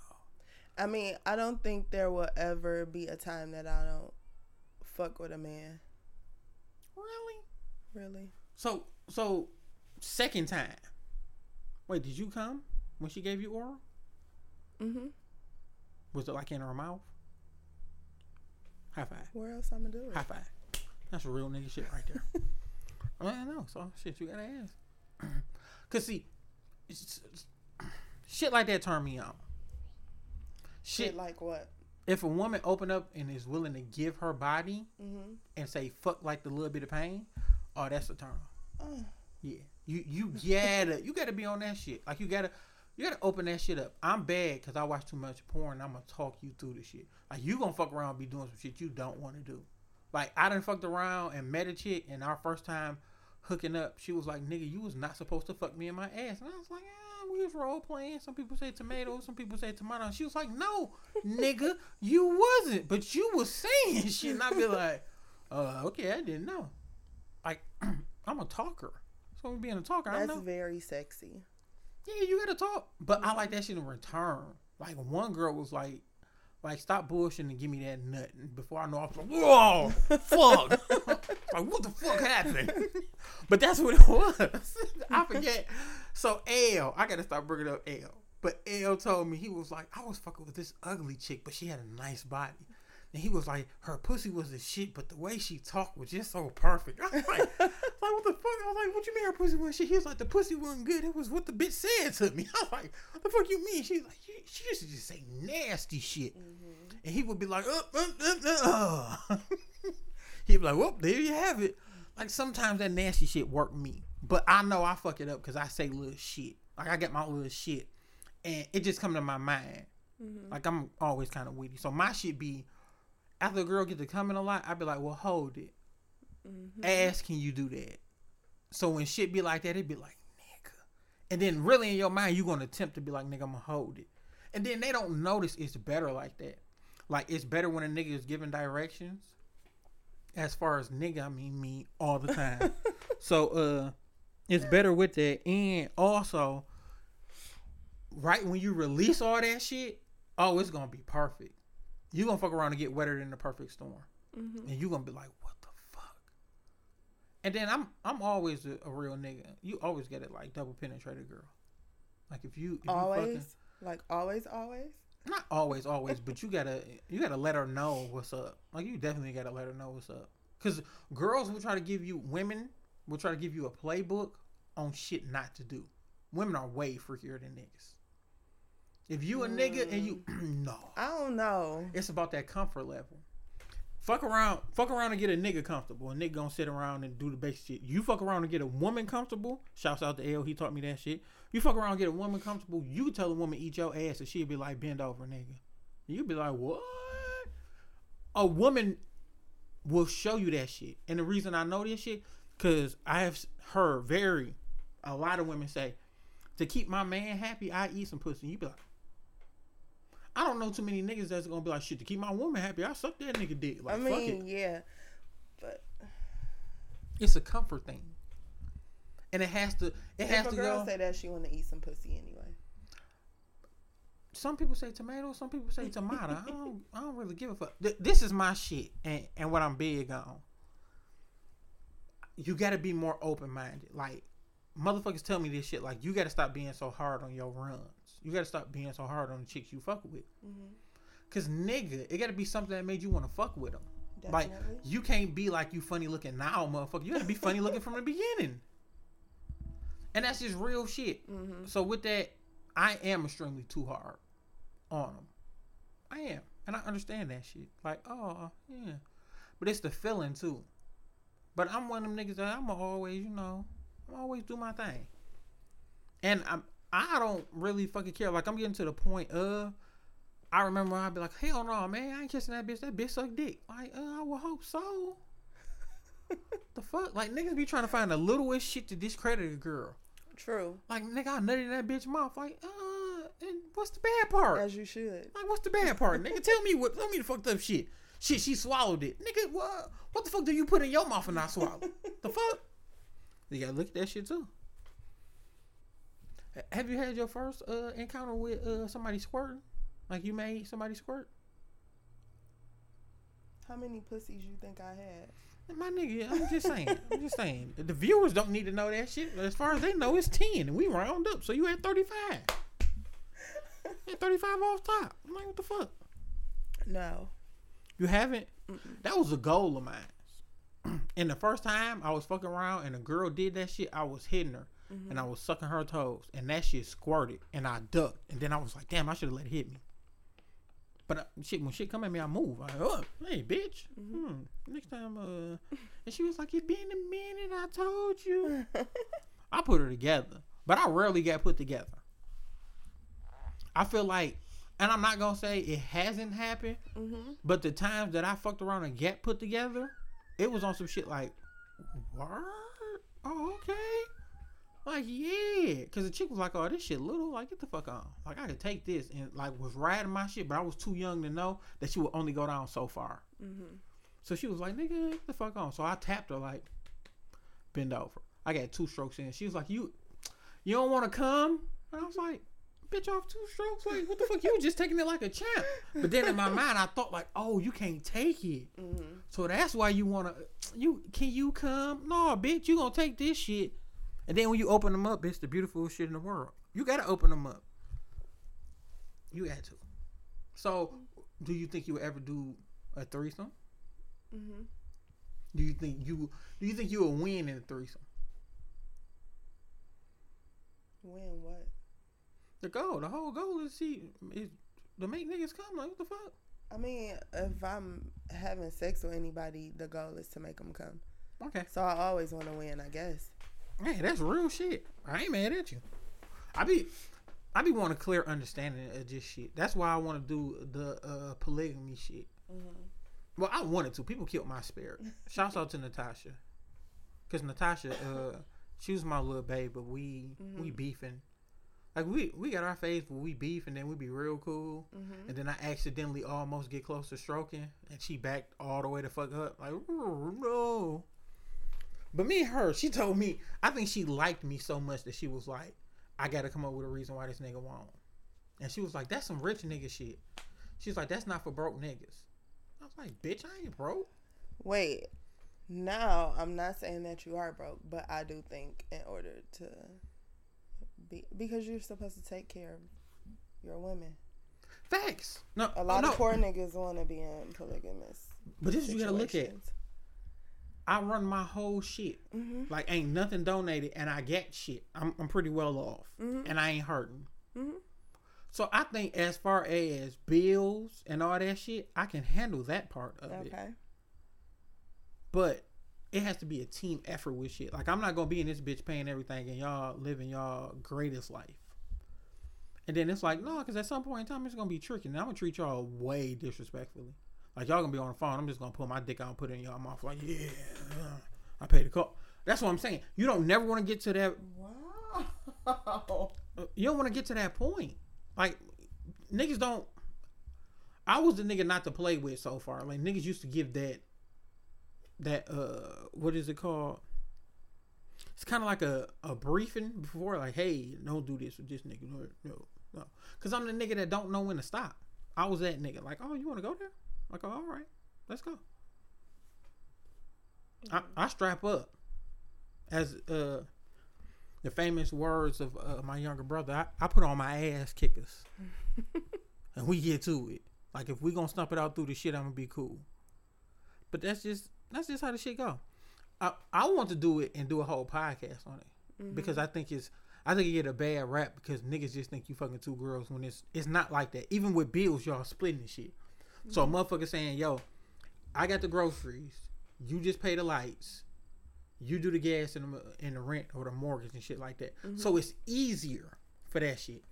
I mean, I don't think there will ever be a time that I don't fuck with a man. Really? Really? So so second time. Wait, did you come when she gave you oral? Mm-hmm. Was it like in her mouth? High five. Where else I'm gonna do it? High five. That's real nigga shit right there. I know. So shit, you gotta ask. Cause see, it's- it's- shit like that turn me on. Shit Shit, like what? if a woman open up and is willing to give her body Mhm. and say fuck like the little bit of pain, oh that's a turn. on. Oh. Yeah, you you gotta you gotta be on that shit. Like you gotta you gotta open that shit up. I'm bad because I watch too much porn. I'm gonna talk you through the shit. Like you gonna fuck around and be doing some shit you don't want to do. Like I done fucked around and met a chick, and our first time hooking up, she was like, "Nigga, you was not supposed to fuck me in my ass." And I was like, ah, "We was role playing. Some people say tomatoes, some people say tomato." And she was like, "No, nigga, you wasn't, but you was saying shit." And I be like, "Uh, okay, I didn't know." Like I'm a talker. So being a talker, I That's know. very sexy. Yeah, you gotta talk. But I like mm-hmm. that shit in return. Like one girl was like, like stop bullshitting and give me that nut. And before I know, I was like, whoa, fuck. like what the fuck happened? but that's what it was. I forget. So L, I gotta stop bringing up L. But L told me he was like, I was fucking with this ugly chick, but she had a nice body. And he was like, her pussy was the shit, but the way she talked was just so perfect. I was like, like what the fuck? I was like, what you mean her pussy was shit? He was like, the pussy wasn't good. It was what the bitch said to me. I was like, what the fuck you mean? She's like, she, she used to just say nasty shit. And he would be like, uh, uh, uh, uh. He'd be like, well, there you have it. Like sometimes that nasty shit worked me. But I know I fuck it up because I say little shit. Like I get my little shit, and it just come to my mind. Mm-hmm. Like I'm always kind of witty, so my shit be after a girl get to coming a lot. I'd be like, well, hold it. Mm-hmm. Ask, can you do that? So when shit be like that, it'd be like, nigga. And then really in your mind, you're gonna attempt to be like, nigga, I'm gonna hold it. And then they don't notice it's better like that. Like it's better when a nigga is giving directions. As far as nigga, I mean me all the time. so uh it's better with that. And also, right when you release all that shit, oh, it's gonna be perfect. You gonna fuck around and get wetter than the perfect storm Mm-hmm. and you gonna be like, "What the fuck?" And then I'm I'm always a, a real nigga. You always get it like double penetrated girl. Like if you, if you Always, fucking, like always, always. not always always, but you gotta you gotta let her know what's up. Like you definitely gotta let her know what's up. Cause girls will try to give you women will try to give you a playbook on shit not to do. Women are way freakier than niggas. If you a nigga and you no, I don't know. it's about that comfort level. Fuck around, fuck around and get a nigga comfortable. A nigga gonna sit around and do the basic shit. You fuck around and get a woman comfortable. Shouts out to L, he taught me that shit. You fuck around and get a woman comfortable. You tell a woman eat your ass, and she'll be like bend over, nigga. You be like what? A woman will show you that shit, and the reason I know this shit, cause I have heard very, a lot of women say, to keep my man happy, I eat some pussy. You be like. I don't know too many niggas that's gonna be like shit to keep my woman happy. I suck that nigga dick. Like I mean, yeah, but It's a comfort thing, and it has to. It if has a to girl go. say that she want to eat some pussy anyway, some people say tomato. Some people say tomato. I don't. I don't really give a fuck. Th- This is my shit, and and what I'm big on. You got to be more open minded. Like motherfuckers tell me this shit. Like you got to stop being so hard on your runs. You got to stop being so hard on the chicks you fuck with. Mhm. Cause nigga, it got to be something that made you want to fuck with them. Like you can't be like you funny looking now, motherfucker. You gotta be funny looking from the beginning. And that's just real shit. mm-hmm. So with that, I am extremely too hard on them. I am, and I understand that shit. Like, oh yeah, but it's the feeling too. But I'm one of them niggas that I'm always, you know, I'm always do my thing. And I'm, I don't really fucking care. Like I'm getting to the point of. I remember I'd be like, hell no, man, I ain't kissing that bitch. That bitch suck dick. Like, uh, I would hope so. the fuck? Like, niggas be trying to find the littlest shit to discredit a girl. True, Like, nigga, I nutted in that bitch mouth. Like, uh, and what's the bad part? as you should. Like, what's the bad part? nigga, tell me what, tell me the fucked up shit. Shit, she swallowed it. Nigga, what, what the fuck do you put in your mouth and not swallow? the fuck? You gotta look at that shit too. Have you had your first uh, encounter with uh, somebody squirting? Like you made somebody squirt? How many pussies you think I had? My nigga, I'm just saying. I'm just saying. The viewers don't need to know that shit. As far as they know, it's 10 and we round up. So you had thirty five. had thirty five off top. I'm like, what the fuck? No. You haven't? Mm-mm. That was a goal of mine. and the first time I was fucking around and a girl did that shit, I was hitting her Mhm. and I was sucking her toes and that shit squirted and I ducked and then I was like, damn, I should have let it hit me. But uh, shit, when shit come at me, I move. I oh, hey, bitch. Mm-hmm. Hmm. Next time, uh, and she was like, "It's been a minute. I told you." I put her together, but I rarely get put together. I feel like, and I'm not gonna say it hasn't happened, mm-hmm. but the times that I fucked around and get put together, it was on some shit like, "What? Oh, okay." Like yeah, cause the chick was like, "Oh, this shit little. Like get the fuck on. Like I could take this." And like was riding my shit, but I was too young to know that she would only go down so far. Mm-hmm. So she was like, "Nigga, get the fuck on." So I tapped her like, "Bend over." I got two strokes in. She was like, "You, you don't want to come?" And I was like, "Bitch, off two strokes? Like, what the fuck? You just taking it like a champ." But then in my mind, I thought like, "Oh, you can't take it." Mm-hmm. So that's why you wanna you can you come? No, bitch, you gonna take this shit. And then when you open them up, it's the beautiful shit in the world. You gotta open them up. You got to. So, do you think you would ever do a threesome? Mm-hmm. Do you think you do you think you will win in a threesome? Win what? The goal, the whole goal is see is to make niggas come. Like what the fuck? I mean, if I'm having sex with anybody, the goal is to make them come. Okay. So I always want to win, I guess. Hey, that's real shit. I ain't mad at you. I be I be want a clear understanding of this shit. That's why I want to do the uh, polygamy shit. Mm-hmm. Well, I wanted to. People killed my spirit. Shouts out to Natasha, cause Natasha, uh, she was my little babe, but we we Mhm. beefing. Like we we got our phase where we beef and then we be real cool, Mm-hmm. and then I accidentally almost get close to stroking, and she backed all the way the fuck up, like "Oh, no. But me and her, she told me I think she liked me so much that she was like, I got to come up with a reason why this nigga won't. And she was like, that's some rich nigga shit. She's like, that's not for broke niggas. I was like, bitch, I ain't broke. Wait. Now, I'm not saying that you are broke, but I do think in order to be because you're supposed to take care of your women. Facts. No, A lot oh, no, of poor niggas want to be in polygamous. But this is you gotta look at. I run my whole shit. Mhm. Like ain't nothing donated, and I get shit. I'm I'm pretty well off, Mhm. and I ain't hurting. Mhm. So I think as far as bills and all that shit, I can handle that part of it. Okay. But it has to be a team effort with shit. Like I'm not gonna be in this bitch paying everything and y'all living y'all greatest life. And then it's like, no, because at some point in time it's gonna be tricky. And I'm gonna treat y'all way disrespectfully. Like y'all gonna be on the phone. I'm just gonna pull my dick out and put it in y'all mouth. Like, yeah, I paid the call. That's what I'm saying. You don't never want to get to that. Wow. uh, You don't want to get to that point. Like niggas don't. I was the nigga not to play with so far. Like niggas used to give that. That uh, what is it called? It's kind of like a, a briefing before, like, hey, don't do this with this nigga. No, no, no. Cause I'm the nigga that don't know when to stop. I was that nigga. Like, oh, you want to go there? Like, oh, all right, let's go. I, I strap up. As uh, the famous words of uh, my younger brother, I, I put on my ass kickers, and we get to it. Like, if we gonna stump it out through the shit, I'm gonna be cool. But that's just that's just how the shit go. I I want to do it and do a whole podcast on it Mhm. because I think it's I think it get a bad rap because niggas just think you fucking two girls when it's it's not like that. Even with bills, y'all splitting the shit. So a motherfucker saying, "Yo, I got the groceries. You just pay the lights. You do the gas and the, and the rent or the mortgage and shit like that." So it's easier for that shit.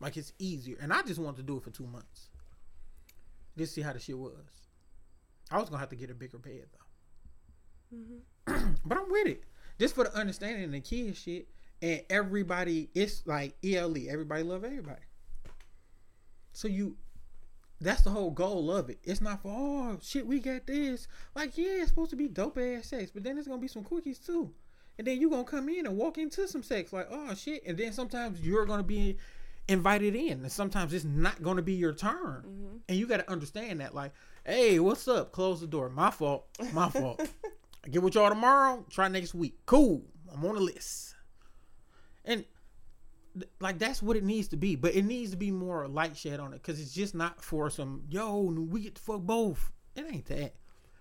Like it's easier, and I just wanted to do it for two months. Just see how the shit was. I was gonna have to get a bigger bed though. Mhm. But I'm with it. Just for the understanding of the kids shit. And everybody, it's like ELE. Everybody love everybody. So you, that's the whole goal of it. It's not for, oh, shit, we got this. Like, yeah, it's supposed to be dope ass sex. But then there's going to be some quickies too. And then you going to come in and walk into some sex. Like, oh, shit. And then sometimes you're going to be invited in. And sometimes it's not going to be your turn. Mhm. And you got to understand that. Like, hey, what's up? Close the door. My fault. My fault. I get with y'all tomorrow. Try next week. Cool. I'm on the list. And like that's what it needs to be, but it needs to be more light shed on it because it's just not for some yo. We get to fuck both. It ain't that.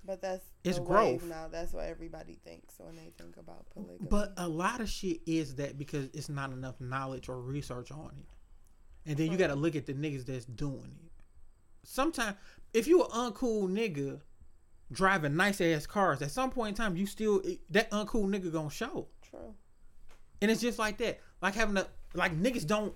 But that's It's growth. now. That's what everybody thinks when they think about polygamy. But a lot of shit is that because it's not enough knowledge or research on it, and then you got to look at the niggas that's doing it. Sometimes, if you an uncool nigga driving nice ass cars, at some point in time, you still that uncool nigga gonna show. True. And it's just like that. Like having a like niggas don't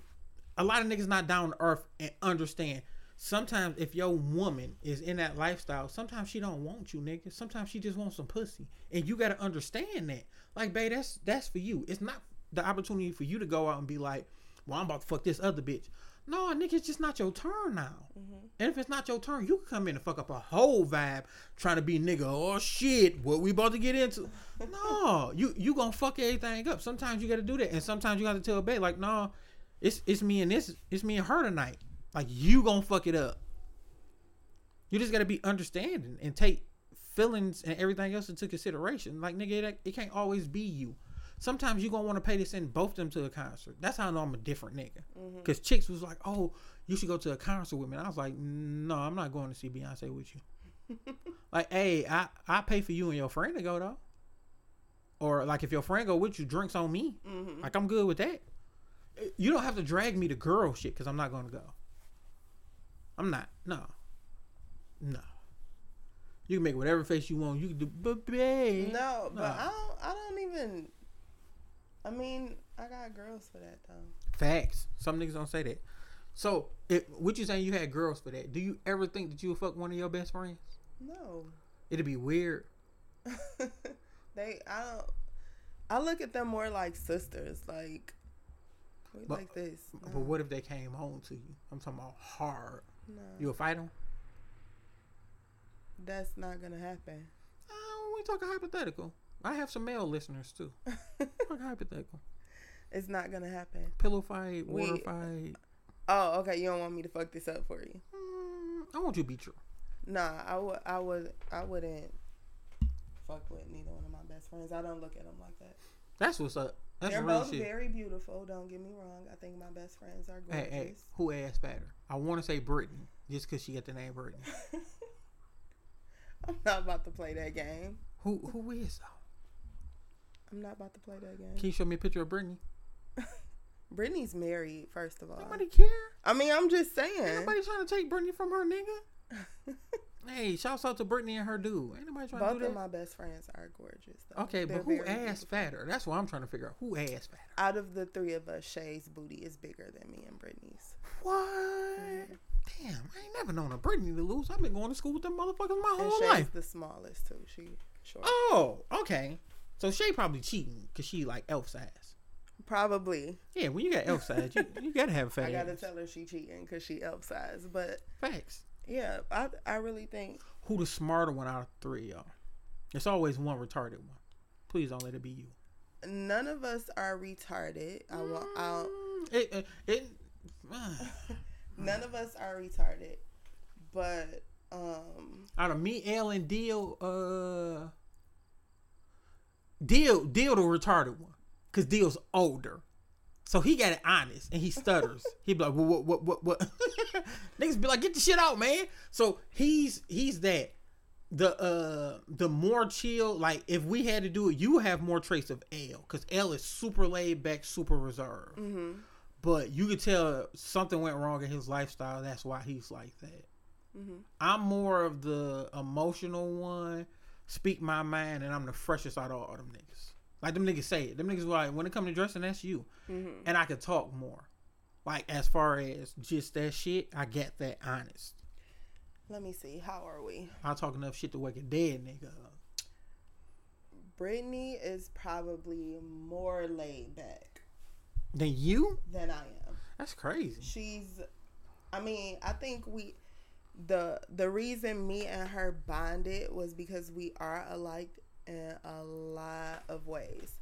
a lot of niggas not down to earth and understand. Sometimes if your woman is in that lifestyle, sometimes she don't want you, nigga. Sometimes she just wants some pussy. And you gotta understand that. Like, babe, that's that's for you. It's not the opportunity for you to go out and be like, Well, I'm about to fuck this other bitch. No, nigga, it's just not your turn now. Mhm. And if it's not your turn, you can come in and fuck up a whole vibe trying to be nigga. Oh shit, what we about to get into? no, you you gonna fuck everything up. Sometimes you got to do that, and sometimes you got to tell babe like, no, it's it's me and this, it's me and her tonight. Like you gonna fuck it up. You just got to be understanding and take feelings and everything else into consideration. Like nigga, it, it can't always be you. Sometimes you gonna want to pay to send both them to a concert. That's how I know I'm a different nigga. Mhm. Cause chicks was like, "Oh, you should go to a concert with me." And I was like, "No, I'm not going to see Beyonce with you." like, hey, I I pay for you and your friend to go though. Or like if your friend go with you, drinks on me. Mhm. Like I'm good with that. You don't have to drag me to girl shit because I'm not going to go. I'm not. No. No. You can make whatever face you want. You can do, but babe. No, but. I don't. I don't even. I mean, I got girls for that though. Facts. Some niggas don't say that. So, it, what you saying? You had girls for that? Do you ever think that you would fuck one of your best friends? No. It'd be weird. they, I don't. I look at them more like sisters. Like, we But- like this. No. But what if they came home to you? I'm talking about hard. no, You would fight them? that's not gonna happen. Uh, we talking hypothetical. I have some male listeners too. Hypothetical. it's not gonna happen. Pillow fight, water We- fight. Oh, okay. You don't want me to fuck this up for you? Mm, I want you to be true. Nah, I would. I would. I wouldn't fuck with neither one of my best friends. I don't look at them like that. That's what's up. That's They're both shit. very beautiful. Don't get me wrong. I think my best friends are Hey, gorgeous. hey, who ass fatter? I want to say Brittany, just because she got the name Brittany. I'm not about to play that game. Who who is though? I'm not about to play that game. Can you show me a picture of Brittany? Brittany's married, first of all. Nobody care. I mean, I'm just Ain't saying. nobody trying to take Brittany from her nigga. hey, shouts out to Brittany and her dude. Ain't nobody trying to do that. Both of my best friends are gorgeous. Though. Okay, They're but who ass beautiful. fatter? That's what I'm trying to figure out. Who ass fatter? Out of the three of us, Shay's booty is bigger than me and Brittany's. What? Mhm. Damn, I ain't never known a Brittany to lose. I've been going to school with them motherfuckers my And whole Shay's life. the smallest too. She short. Oh, okay. So Shay probably cheating because she like elf size. Probably. Yeah, when you got elf size, you, you gotta have a fat I gotta ass. tell her she cheating because she elf size. But Facts. yeah, I I really think Who the smarter one out of three, y'all? It's always one retarded one. Please don't let it be you. none of us are retarded. I want. I Mm, It, it, it uh, none of us are retarded. But um, out of me, L, and Deal, uh, Deal, Deal the retarded one, cause Deal's older, so he got it honest and he stutters. he be like, what, what, what, what? Niggas be like, get the shit out, man. So he's he's that. The uh the more chill, like if we had to do it, you have more traits of L, cause L is super laid back, super reserved. mhm. But you could tell something went wrong in his lifestyle. That's why he's like that. Mhm. I'm more of the emotional one, speak my mind, and I'm the freshest out of all them niggas. Like them niggas say it. Them niggas like when it come to dressing, that's you. Mhm. And I could talk more. Like as far as just that shit, I get that honest. Let me see. How are we? I talk enough shit to wake a dead nigga. Brittany is probably more laid back than you? than I am. That's crazy. She's I mean, I think we the the reason me and her bonded was because we are alike in a lot of ways.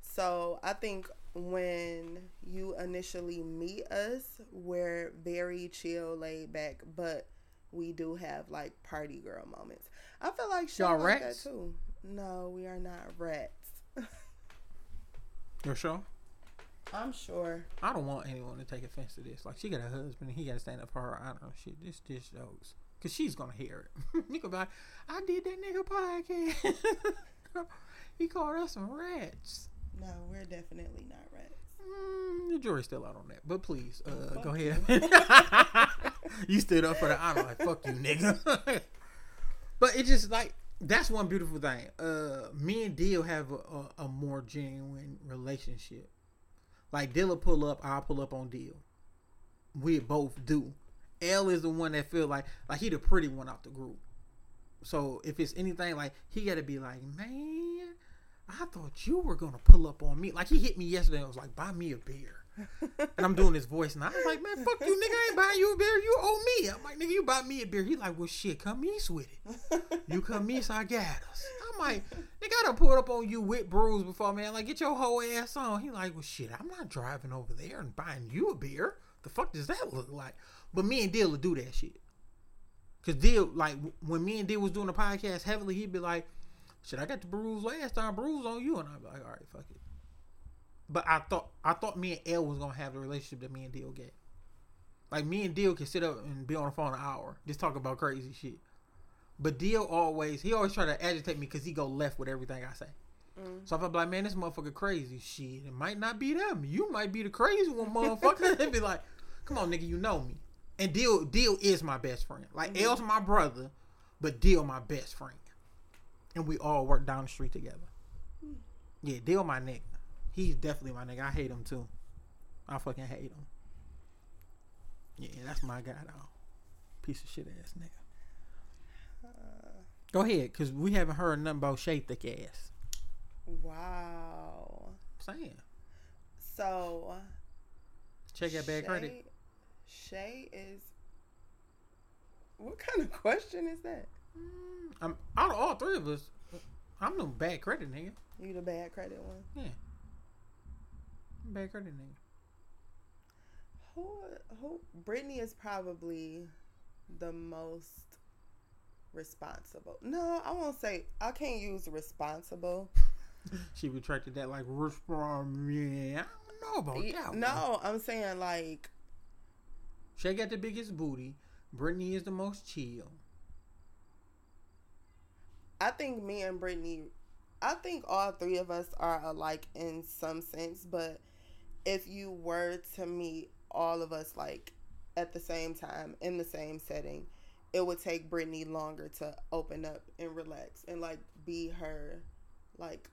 So, I think when you initially meet us, we're very chill, laid back, but we do have like party girl moments. I feel like she Y'all like rats? that too. No, we are not rats. You sure? I'm sure. I don't want anyone to take offense to this. Like she got a husband and he got to stand up for her honor. and Shit, this this jokes because she's gonna hear it. nigga, be like, I did that nigga podcast. he called us some rats. No, we're definitely not rats. Mm, the jury's still out on that, but please, uh, go ahead. you stood up for the honor, like fuck you, nigga. but it just like that's one beautiful thing. Uh, me and Deal have a, a, a more genuine relationship. Like Dilla pull up, I'll pull up on Deal. We both do. L is the one that feel like like he the pretty one out the group. So if it's anything like he got to be like, man, I thought you were gonna pull up on me. Like he hit me yesterday. and was like, buy me a beer. And I'm doing his voice, and I was like, man, fuck you, nigga. I ain't buying you a beer. You owe me. I'm like, nigga, you buy me a beer. He like, well, shit, come east with it. You come east, I got us. I'm like, I done pulled up on you with brews before, man. Like, get your whole ass on. He like, well, shit, I'm not driving over there and buying you a beer. The fuck does that look like? But me and Dill will do that shit. Cause Dill, like, when me and Dill was doing the podcast heavily, he'd be like, shit, I got the bruise last time, bruise on you, and I'd be like, all right, fuck it. But I thought I thought me and L was gonna have the relationship that me and Deal get. Like me and Deal can sit up and be on the phone an hour, just talk about crazy shit. But Deal always he always try to agitate me because he go left with everything I say. Mm. So if I'm like, man, this motherfucker crazy, shit, it might not be them. You might be the crazy one, motherfucker. and be like, come on, nigga, you know me. And Deal Deal is my best friend. Like Mhm. L's my brother, but Deal my best friend. And we all work down the street together. Yeah, Deal my nigga. He's definitely my nigga. I hate him too. I fucking hate him. Yeah, that's my guy though. Piece of shit ass nigga. Go ahead, cause we haven't heard nothing about Shay thick ass. Wow. saying. So Check that bad credit. Shay- Shay is. What kind of question is that? Mm, I'm out of all three of us. I'm no bad credit nigga. You the bad credit one. Yeah. I'm bad credit nigga. Who? Who? Brittany is probably the most responsible. No, I won't say. I can't use responsible. She retracted that like respond. Yeah, I don't know about Y- that. one. No, I'm saying like Shay got the biggest booty. Brittany is the most chill. I think me and Brittany, I think all three of us are alike in some sense, but if you were to meet all of us like at the same time in the same setting, it would take Brittany longer to open up and relax and like be her like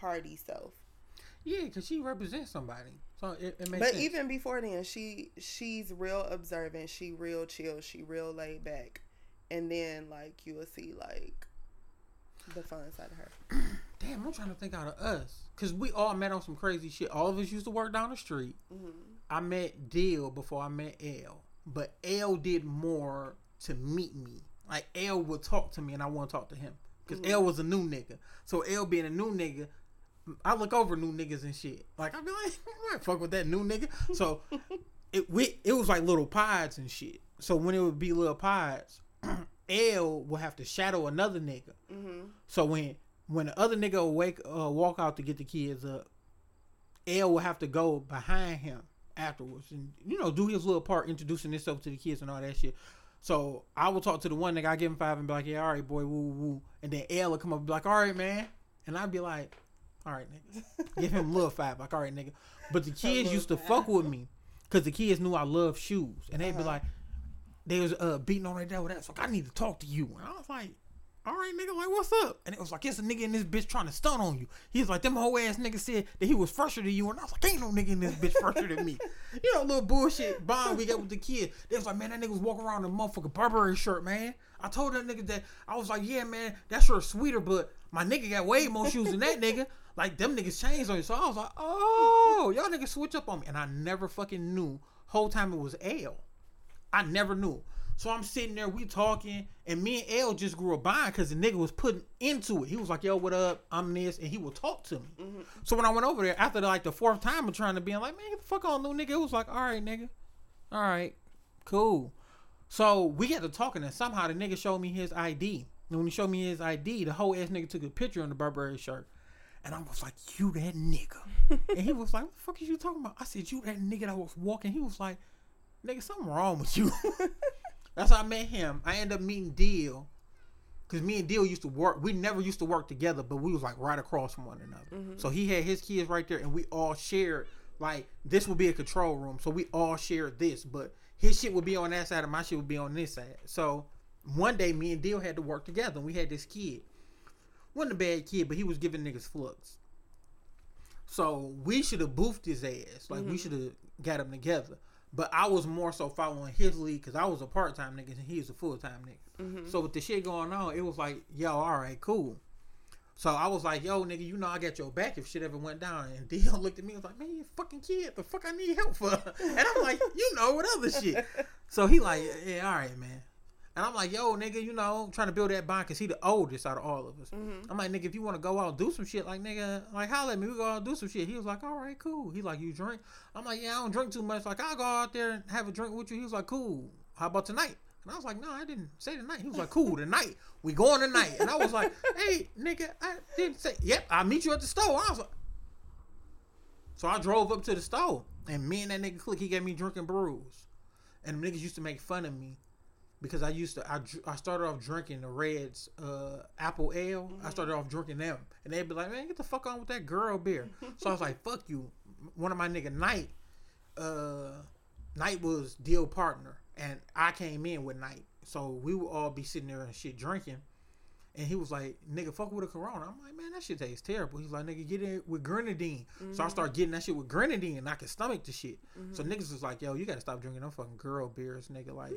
party self. Yeah, because she represents somebody. So it, it makes But sense. even before then, she she's real observant, she real chill, she real laid back. And then like you will see like the fun side of her. Damn, I'm trying to think out of us. Because we all met on some crazy shit. All of us used to work down the street. hmm I met Dill before I met L. But L did more to meet me. Like L would talk to me and I want to talk to him. Because Mhm. L was a new nigga. So L being a new nigga, I look over new niggas and shit. Like I be like, I fuck with that new nigga. So it we, it was like little pods and shit. So when it would be little pods, L would have to shadow another nigga. hmm So when when the other nigga would wake uh, walk out to get the kids up, L would have to go behind him afterwards and you know do his little part introducing himself to the kids and all that shit. So I would talk to the one nigga, I give him five and be like, yeah, all right, boy, woo woo woo, and then L would come up and be like, all right, man, and I'd be like, all right, nigga, give him a little five, like, all right, nigga. But the kids used to fuck with me because the kids knew I love shoes, and they'd be Uh-huh. like, they was uh beating on their dad with that. So like, I need to talk to you, and I was like all right, nigga, like, what's up? And it was like, it's a nigga in this bitch trying to stun on you. He was like, them whole ass nigga said that he was fresher than you. And I was like, ain't no nigga in this bitch fresher than me. You know, little bullshit bond we got with the kid. They was like, man, that nigga was walking around in a motherfucking Burberry shirt, man. I told that nigga that, I was like, yeah, man, that shirt's sweeter, but my nigga got way more shoes than that nigga. Like, them niggas changed on you. So I was like, oh, y'all niggas switch up on me. And I never fucking knew whole time it was L. I never knew. So I'm sitting there, we talking, and me and L just grew a bond because the nigga was putting into it. He was like, "Yo, what up? I'm this," and he would talk to me. Mm-hmm. So when I went over there after like the fourth time of trying to be like, "Man, get the fuck on, little nigga," it was like, "All right, nigga, all right, cool." So we got to talking, and somehow the nigga showed me his ID. And when he showed me his ID, the whole ass nigga took a picture on the Burberry shirt. And I was like, you that nigga. and he was like, what the fuck is you talking about? I said, you that nigga that was walking. He was like, nigga, something wrong with you. That's how I met him. I ended up meeting Deal. Cause me and Deal used to work. We never used to work together, but we was like right across from one another. Mm-hmm. So he had his kids right there, and we all shared. Like this would be a control room, so we all shared this. But his shit would be on that side, and my shit would be on this side. So one day, me and Deal had to work together. and We had this kid. wasn't a bad kid, but he was giving niggas flux. So we should have boofed his ass. Like we mm-hmm. should have got him together. But I was more so following his lead because I was a part time nigga and he was a full time nigga. Mm-hmm. So with the shit going on, it was like, yo, all right, cool. So I was like, yo, nigga, you know I got your back if shit ever went down. And Dion looked at me and was like, man, you fucking kid. The fuck I need help for? And I'm like, you know, what other shit? So he like, yeah, all right, man. And I'm like, yo, nigga, you know, I'm trying to build that bond because he the oldest out of all of us. Mm-hmm. I'm like, nigga, if you want to go out and do some shit, like, nigga, like, holler at me. We go out and do some shit. He was like, all right, cool. He like, you drink? I'm like, yeah, I don't drink too much. Like, I'll go out there and have a drink with you. He was like, cool. How about tonight? And I was like, no, I didn't say tonight. He was like, cool, tonight. We going tonight. And I was like, hey, nigga, I didn't say, yep, I'll meet you at the store. I was like, so I drove up to the store, and me and that nigga click. He gave me drinking brews, and the niggas used to make fun of me because I used to. I, I started off drinking the Reds uh, Apple Ale. I started off drinking them, and they'd be like, "Man, get the fuck on with that girl beer." so I was like, "Fuck you." One of my nigga Knight, uh, Knight was deal partner, and I came in with Knight, so we would all be sitting there and shit drinking. And he was like, nigga, fuck with a Corona. I'm like, man, that shit tastes terrible. He's like, nigga, get it with grenadine. So I start getting that shit with grenadine, and I can stomach the shit. So niggas was like, yo, you gotta stop drinking them fucking girl beers, nigga. Like,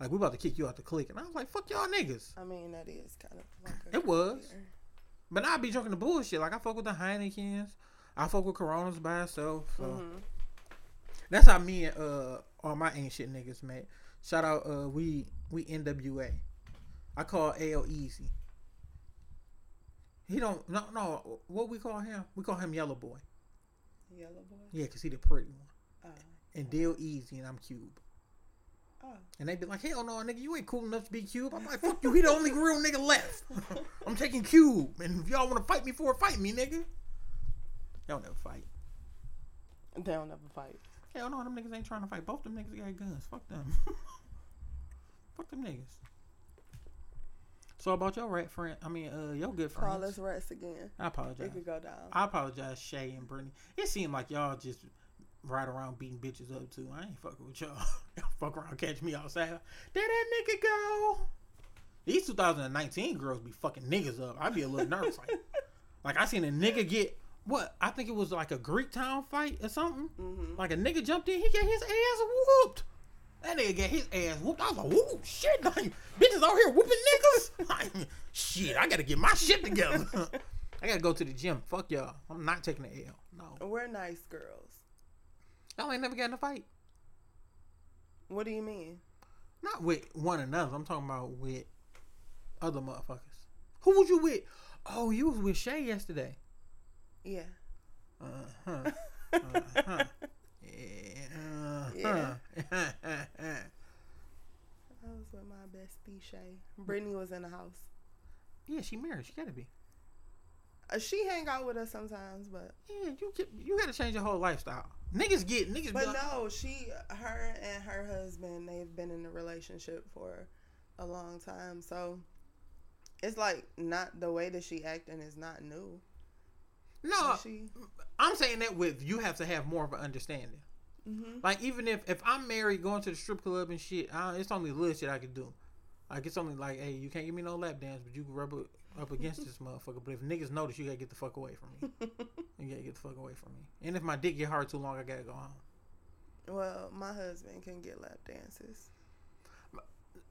like we about to kick you out the clique. And I was like, fuck y'all niggas. I mean, that is kind of like It was. But now I be drinking the bullshit. Like I fuck with the Heinekens. I fuck with Coronas by itself. So Mhm. that's how me and uh all my ain't shit niggas met. Shout out uh we we NWA. I call AL Easy. He don't no no what we call him? We call him Yellow Boy. Yellow boy. Yeah, cause he the pretty one. Oh. And Deal Easy and I'm Cube. Oh. And they'd be like, hell no, nigga, you ain't cool enough to be Cube. I'm like, fuck you, he the only real nigga left. I'm taking Cube. And if y'all wanna fight me for it, fight me, nigga. Y'all never fight. They don't ever fight. Hell no, them niggas ain't trying to fight. Both them niggas got guns. Fuck them. Fuck them niggas. So about your rat friend, I mean, uh, your good friends. Call us rats again. I apologize. It could go down. I apologize, Shay and Brittany. It seemed like y'all just ride around beating bitches up too. I ain't fucking with y'all. y'all fuck around, catch me outside. There that nigga go. These 2019 girls be fucking niggas up. I'd be a little nervous. Like, like I seen a nigga get what? I think it was like a Greek town fight or something. hmm Like a nigga jumped in, he got his ass whooped. That nigga got his ass whooped. I was like, whoa, shit, like bitches out here whooping niggas. Like, shit, I gotta get my shit together. I gotta go to the gym. Fuck y'all. I'm not taking the L. No, We're nice girls. Y'all ain't never got in a fight. What do you mean? Not with one another. I'm talking about with other motherfuckers. Who was you with? Oh, you was with Shay yesterday. Yeah. Uh huh. Uh huh. Yeah. Uh-huh. I was with my bestie Shay. Brittany was in the house. yeah, she married. She gotta be. Uh, she hang out with us sometimes, but Yeah, you get, you gotta change your whole lifestyle. Niggas get niggas. but like, no, she, her, and her husband, they've been in a relationship for a long time, so it's like not the way that she acting is not new. no, she, I'm saying that with you have to have more of an understanding. hmm Like even if if I'm married, going to the strip club and shit, I, it's only little shit I can do. Like it's only like, hey, you can't give me no lap dance, but you can rub it up against this motherfucker. But if niggas notice, you gotta get the fuck away from me. You gotta get the fuck away from me. And if my dick get hard too long, I gotta go home. well, my husband can get lap dances.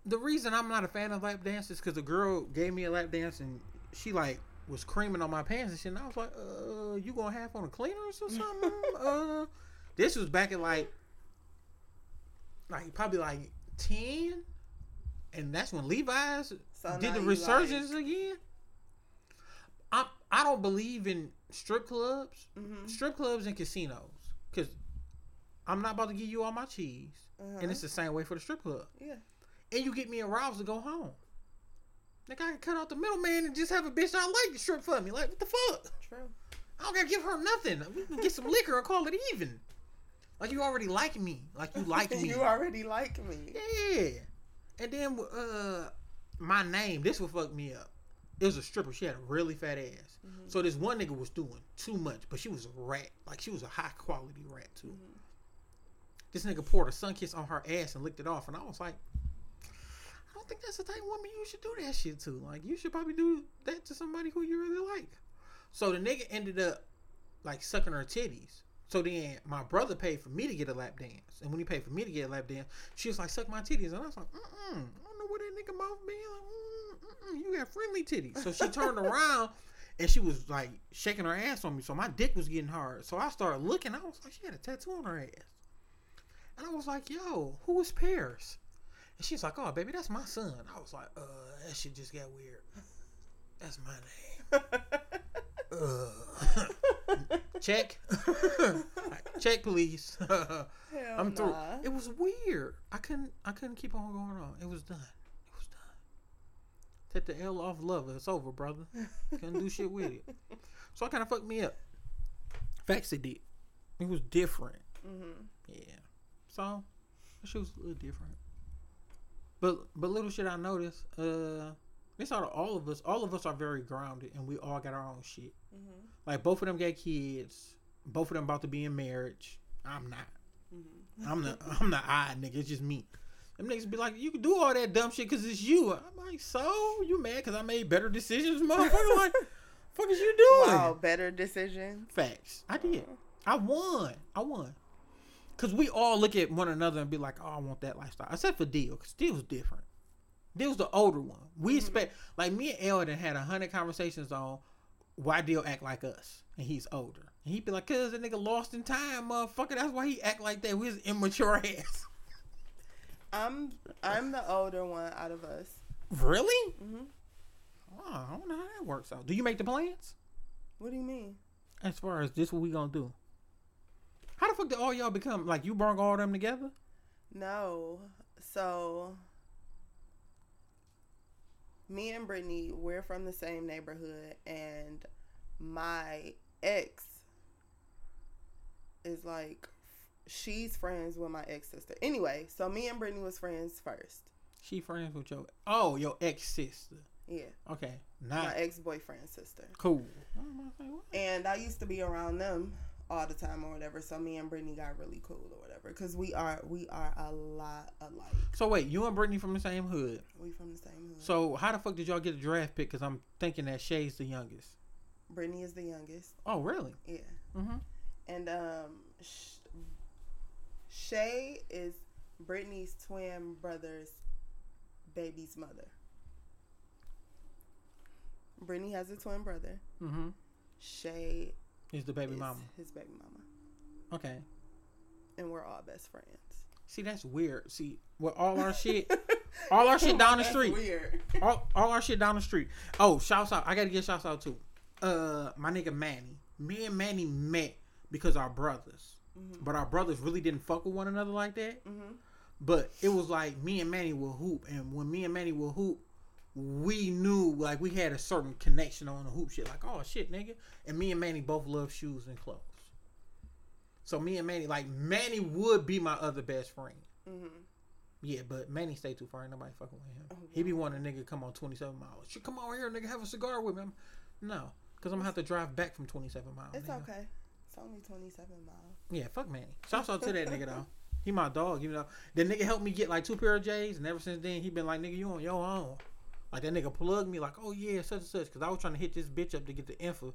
The reason I'm not a fan of lap dances because the girl gave me a lap dance and she like was creaming on my pants and shit. And I was like, uh, you gonna have on a cleaners or something? uh, this was back at like, like probably like ten, and that's when Levi's So did the resurgence like- again. I I don't believe in strip clubs, Mhm. strip clubs and casinos, because I'm not about to give you all my cheese, Uh-huh. and it's the same way for the strip club Yeah. and you get me aroused to go home. Like I can cut out the middleman and just have a bitch I like to strip for me. Like what the fuck? True. I don't gotta give her nothing. We can get some liquor and call it even. Like you already like me. Like you like me. you already like me. yeah. And then uh my name, this will fuck me up. It was a stripper. She had a really fat ass. Mhm. So this one nigga was doing too much, but she was a rat. Like she was a high quality rat too. Mhm. This nigga poured a sun kiss on her ass and licked it off, and I was like, I don't think that's the type of woman you should do that shit to. Like, you should probably do that to somebody who you really like. So the nigga ended up like sucking her titties. So then my brother paid for me to get a lap dance, and when he paid for me to get a lap dance, she was like, "Suck my titties," and I was like, "Mm, know what that nigga mouth be like. Mm, mm, you got friendly titties." So she turned around. And she was like shaking her ass on me, so my dick was getting hard. So I started looking. I was like, she had a tattoo on her ass. And I was like, yo, who is Paris? And she's like, oh, baby, that's my son. I was like, uh, that shit just got weird. That's my name. Uh, check. Check, please. I'm through. nah. It was weird. I couldn't. I couldn't keep on going on. It was done. It was done. Take the L off love. It's over, brother. Couldn't do shit with it. So I kind of fucked me up. Facts it did. It was different. Mhm. Yeah. So shit was a little different. But but little shit I noticed, uh it's out of all of us, all of us are very grounded and we all got our own shit. Mhm. Like both of them got kids, both of them about to be in marriage. I'm not. Mhm. I'm the I'm the odd nigga, it's just me. Them niggas be like, you can do all that dumb shit because it's you. I'm like, so you mad because I made better decisions, motherfucker? like, fuck is you doing? Wow, better decisions. Facts. I did. I won. I won. Cause we all look at one another and be like, "Oh, I want that lifestyle." Except for Deal, cause Deal was different. Deal's the older one. We mm-hmm. expect, like me and Eldon had a hundred conversations on why Deal act like us, and he's older. And he'd be like, "Cause that nigga lost in time, motherfucker. That's why he act like that. We his immature ass." I'm I'm the older one out of us. really? hmm Oh, I don't know how that works out. Do you make the plans? What do you mean? As far as this, what we gonna do? How the fuck did all y'all become like you brought all them together? No. So me and Brittany, we're from the same neighborhood and my ex is like she's friends with my ex sister. Anyway, so me and Brittany was friends first. She friends with your oh your ex sister. Yeah. Okay, My ex boyfriend's sister. cool. I'm about to say, what? And I used to be around them all the time or whatever. So me and Brittany got really cool or whatever. Cause we are we are a lot alike. So wait, you and Brittany from the same hood. We from the same hood. So how the fuck did y'all get a draft pick? Cause I'm thinking that Shay's the youngest. Brittany is the youngest. Oh really? Yeah. Mm-hmm. And um, Sh- Shay is Brittany's twin brother's baby's mother. Brittany has a twin brother. Mm-hmm. Shay Is the baby is mama. his baby mama, Okay. and we're all best friends. See that's weird. See, with all our shit, all our shit down the street. Weird. all, all our shit down the street. Oh, shouts out! I gotta get shouts out too. Uh, my nigga Manny. Me and Manny met because our brothers, Mhm. but our brothers really didn't fuck with one another like that. Mm-hmm. But it was like me and Manny will hoop, and when me and Manny will hoop, we knew like we had a certain connection on the hoop shit. Like, oh shit, nigga. And me and Manny both love shoes and clothes. So me and Manny, like Manny would be my other best friend. Mm-hmm. Yeah, but Manny stay too far. Ain't nobody fucking with him. Oh, He be wanting a nigga come on 27 miles. Shit, come on here, nigga, have a cigar with me. I'm- no, because I'm gonna have to drive back from 27 miles. It's nigga. okay. It's only twenty seven miles. Yeah, fuck Manny. Shouts out to that nigga though. He my dog, you know. The nigga helped me get like two pair of J's, and ever since then he been like, nigga, you on your own. Like that nigga plugged me like, oh yeah, such and such, because I was trying to hit this bitch up to get the info.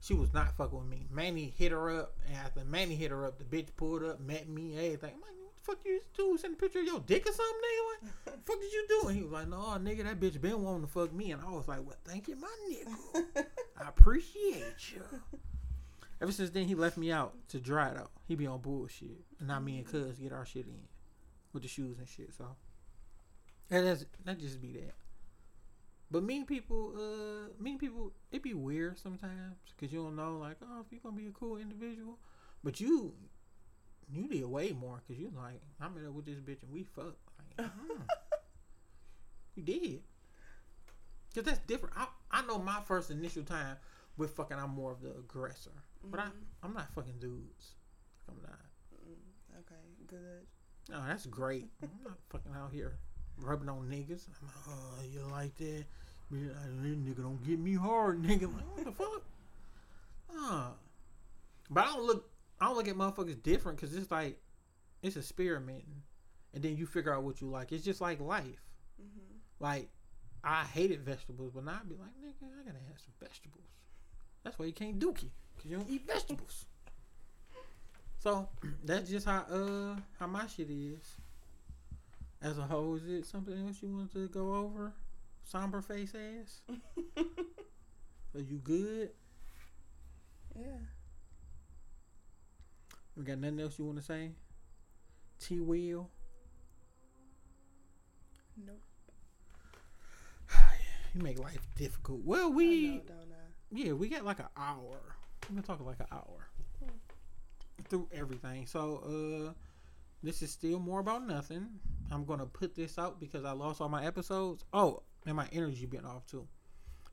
She was not fucking with me. Manny hit her up, and after Manny hit her up, the bitch pulled up, met me, everything. I'm like, what the fuck you do? Send a picture of your dick or something, nigga? Like, fuck did you do? And he was like, no, nigga, that bitch been wanting to fuck me. And I was like, well, thank you, my nigga. I appreciate you. Ever since then, he left me out to dry though. He be on bullshit, and now me and Cuz get our shit in with the shoes and shit. So and that's that just be that. But mean people, uh, mean people, it be weird sometimes because you don't know, like, oh, if you're gonna be a cool individual, but you, you did way more because you like, I met up with this bitch and we fucked. Like, uh-huh. you did. Cause that's different. I I know my first initial time with fucking, I'm more of the aggressor, but I Mhm. I'm not fucking dudes. I'm not. Mm, okay, good. Oh, that's great. I'm not fucking out here rubbing on niggas. I'm like, oh, you like that? Nigga don't get me hard, nigga. I'm like, what the fuck? Uh, but I don't look. I don't look at motherfuckers different because it's like it's experimenting, and then you figure out what you like. It's just like life. hmm Like I hated vegetables, but now I'd be like, nigga, I gotta have some vegetables. That's why you can't dookie you don't eat vegetables. So that's just how uh how my shit is. As a whole, is it something else you want to go over? Somber face ass. Are you good? yeah. We got nothing else you want to say? T Will. Nope. You make life difficult. Well, we know, don't I? Yeah, we got like an hour. We're gonna talk like an hour through everything. So, uh, this is still more about nothing. I'm gonna put this out because I lost all my episodes. Oh, and my energy been off too.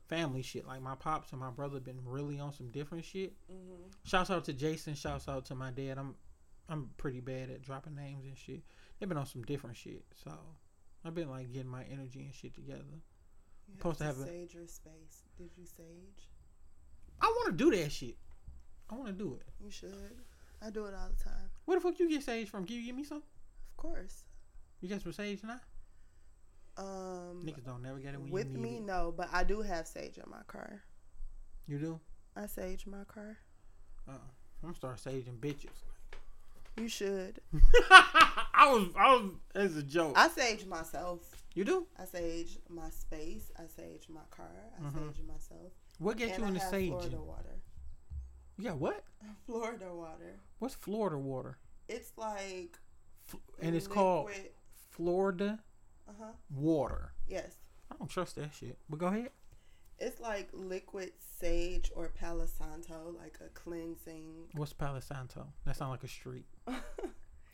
Family shit, like my pops and my brother been really on some different shit. Mm-hmm. Shouts out to Jason. Shouts out to my dad. I'm I'm pretty bad at dropping names and shit. They've been on some different shit. So I've been like getting my energy and shit together. You Supposed to have have a- sage your space. Did you sage? I want to do that shit. I want to do it. You should. I do it all the time. Where the fuck you get sage from? Can you give me some? Of course. You got some sage now? Um, Niggas don't never get it when with me, it. no, but I do have sage in my car. You do? I sage my car. Uh, I'm start saging bitches. You should. I was, I was, as a joke. I sage myself. you do? I sage my space. I sage my car. I Mhm. sage myself. What gets and you I into have saging? Florida water. You got what? Florida water. What's Florida water? It's like F- and it's called Florida Uh-huh. water. Yes. I don't trust that shit. But go ahead. It's like liquid sage or Palo Santo, like a cleansing. What's Palo Santo? That sound like a street.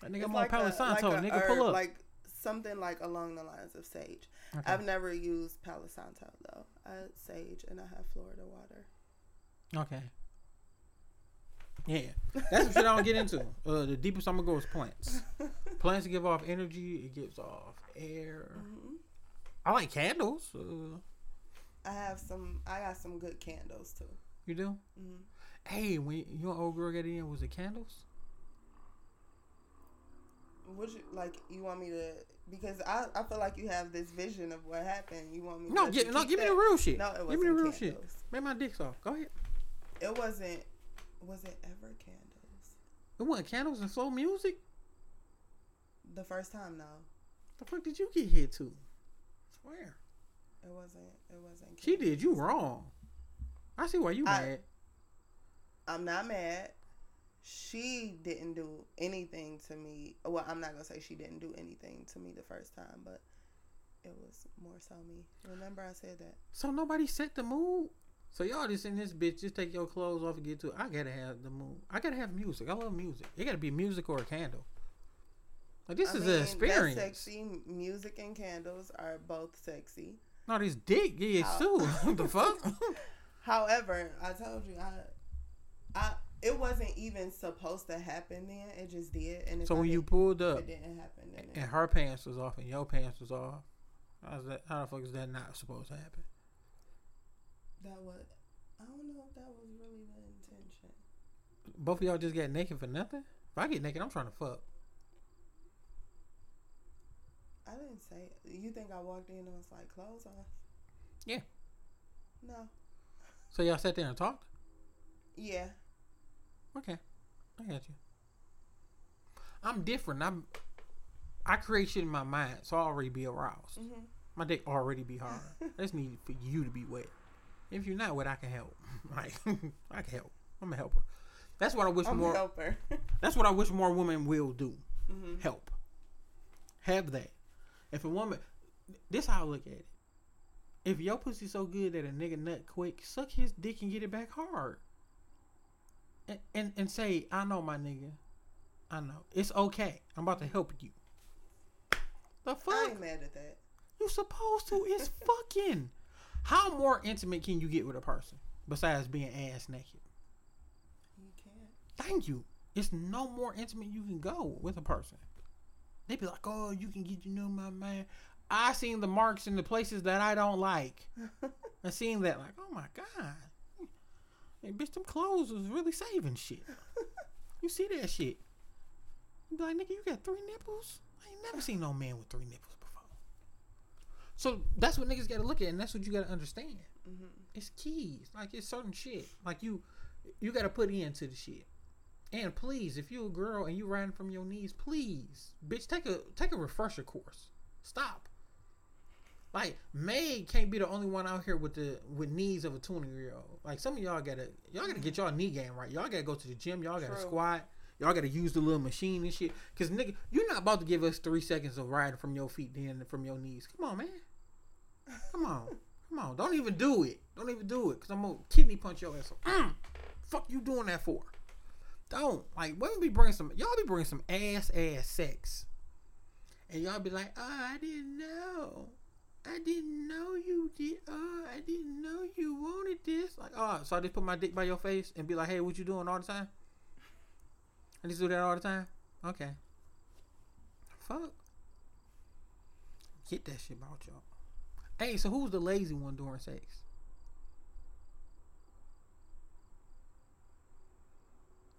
That nigga, I'm like on Palo Santo. like nigga, pull up. Like something like along the lines of sage. Okay. I've never used Palo Santo though. I sage and I have Florida water. Okay. Yeah, that's some shit I don't get into. Uh, the deepest I'm gonna go is plants. Plants give off energy. It gives off air. hmm I like candles. Uh, I have some. I got some good candles too. you do? hmm Hey, when you your old girl got in, was it candles? Would you like? You want me to? Because I, I feel like you have this vision of what happened. You want me? No, to get, no, give me the real shit. No, it wasn't give me the real shit. Make my dicks off. Go ahead. It wasn't. Was it ever candles? It wasn't candles and slow music. The first time, no, The fuck did you get hit to? Swear. it wasn't. It wasn't. She did you wrong. I see why you I- mad. I'm not mad. She didn't do anything to me. Well, I'm not gonna say she didn't do anything to me the first time, but it was more so me. Remember, I said that. So nobody set the mood. So y'all just in this bitch, just take your clothes off and get to it. I gotta have the mood. I gotta have music. I love music. It gotta be music or a candle. Like this I is mean, an experience. That's sexy. Music and candles are both sexy. No, this dick, yeah, it's too. what the fuck? However, I told you, I, I, it wasn't even supposed to happen then. It just did. And so when you pulled up it didn't happen, then and her pants was off and your pants was off, how's that? How the fuck is that not supposed to happen? that was. I don't know if that was really the intention. Both of y'all just got naked for nothing. If I get naked, I'm trying to fuck. I didn't say. You think I walked in and was like clothes on? Yeah. No. So y'all sat there and talked. Yeah. Okay, I got you. I'm different. I'm. I create shit in my mind, so I already be aroused. hmm My dick already be hard. I just need for you to be wet. If you're not wet, I can help. Like I can help. I'm a helper. That's what I wish I'm more. a helper. That's what I wish more women will do. hmm Help. Have that. If a woman, this how I look at it. If your pussy so good that a nigga nut quick, suck his dick and get it back hard. And and, and say, I know my nigga. I know. It's okay. I'm about to help you. The fuck? I ain't mad at that. You supposed to. It's fucking. How more intimate can you get with a person besides being ass naked? You can't. Thank you. It's no more intimate you can go with a person. They be like, oh, you can get to know my man. I seen the marks in the places that I don't like. I seen that like, oh my god, hey, bitch, them clothes was really saving shit. you see that shit? You be like, nigga, you got three nipples? I ain't never seen no man with three nipples before. So that's what niggas got to look at, and that's what you got to understand. hmm It's keys. Like it's certain shit. Like you, you got to put into the shit. And please, if you a girl and you riding from your knees, please, bitch, take a take a refresher course. Stop. Like May can't be the only one out here with the with knees of a twenty year old. Like some of y'all gotta y'all gotta get y'all knee game right. Y'all gotta go to the gym. Y'all gotta True. squat. Y'all gotta use the little machine and shit. Cause nigga, you're not about to give us three seconds of riding from your feet then from your knees. Come on, man. Come on. Come on. Don't even do it. Don't even do it. Cause I'm gonna kidney punch your ass. Mm. Fuck you doing that for? Don't like women be bringing some y'all be bringing some ass ass sex, and y'all be like, oh, I didn't know, I didn't know you did, oh, I didn't know you wanted this. Like, oh, so I just put my dick by your face and be like, hey, what you doing all the time? I just do that all the time. Okay. Fuck. Get that shit about y'all. Hey, so who's the lazy one during sex?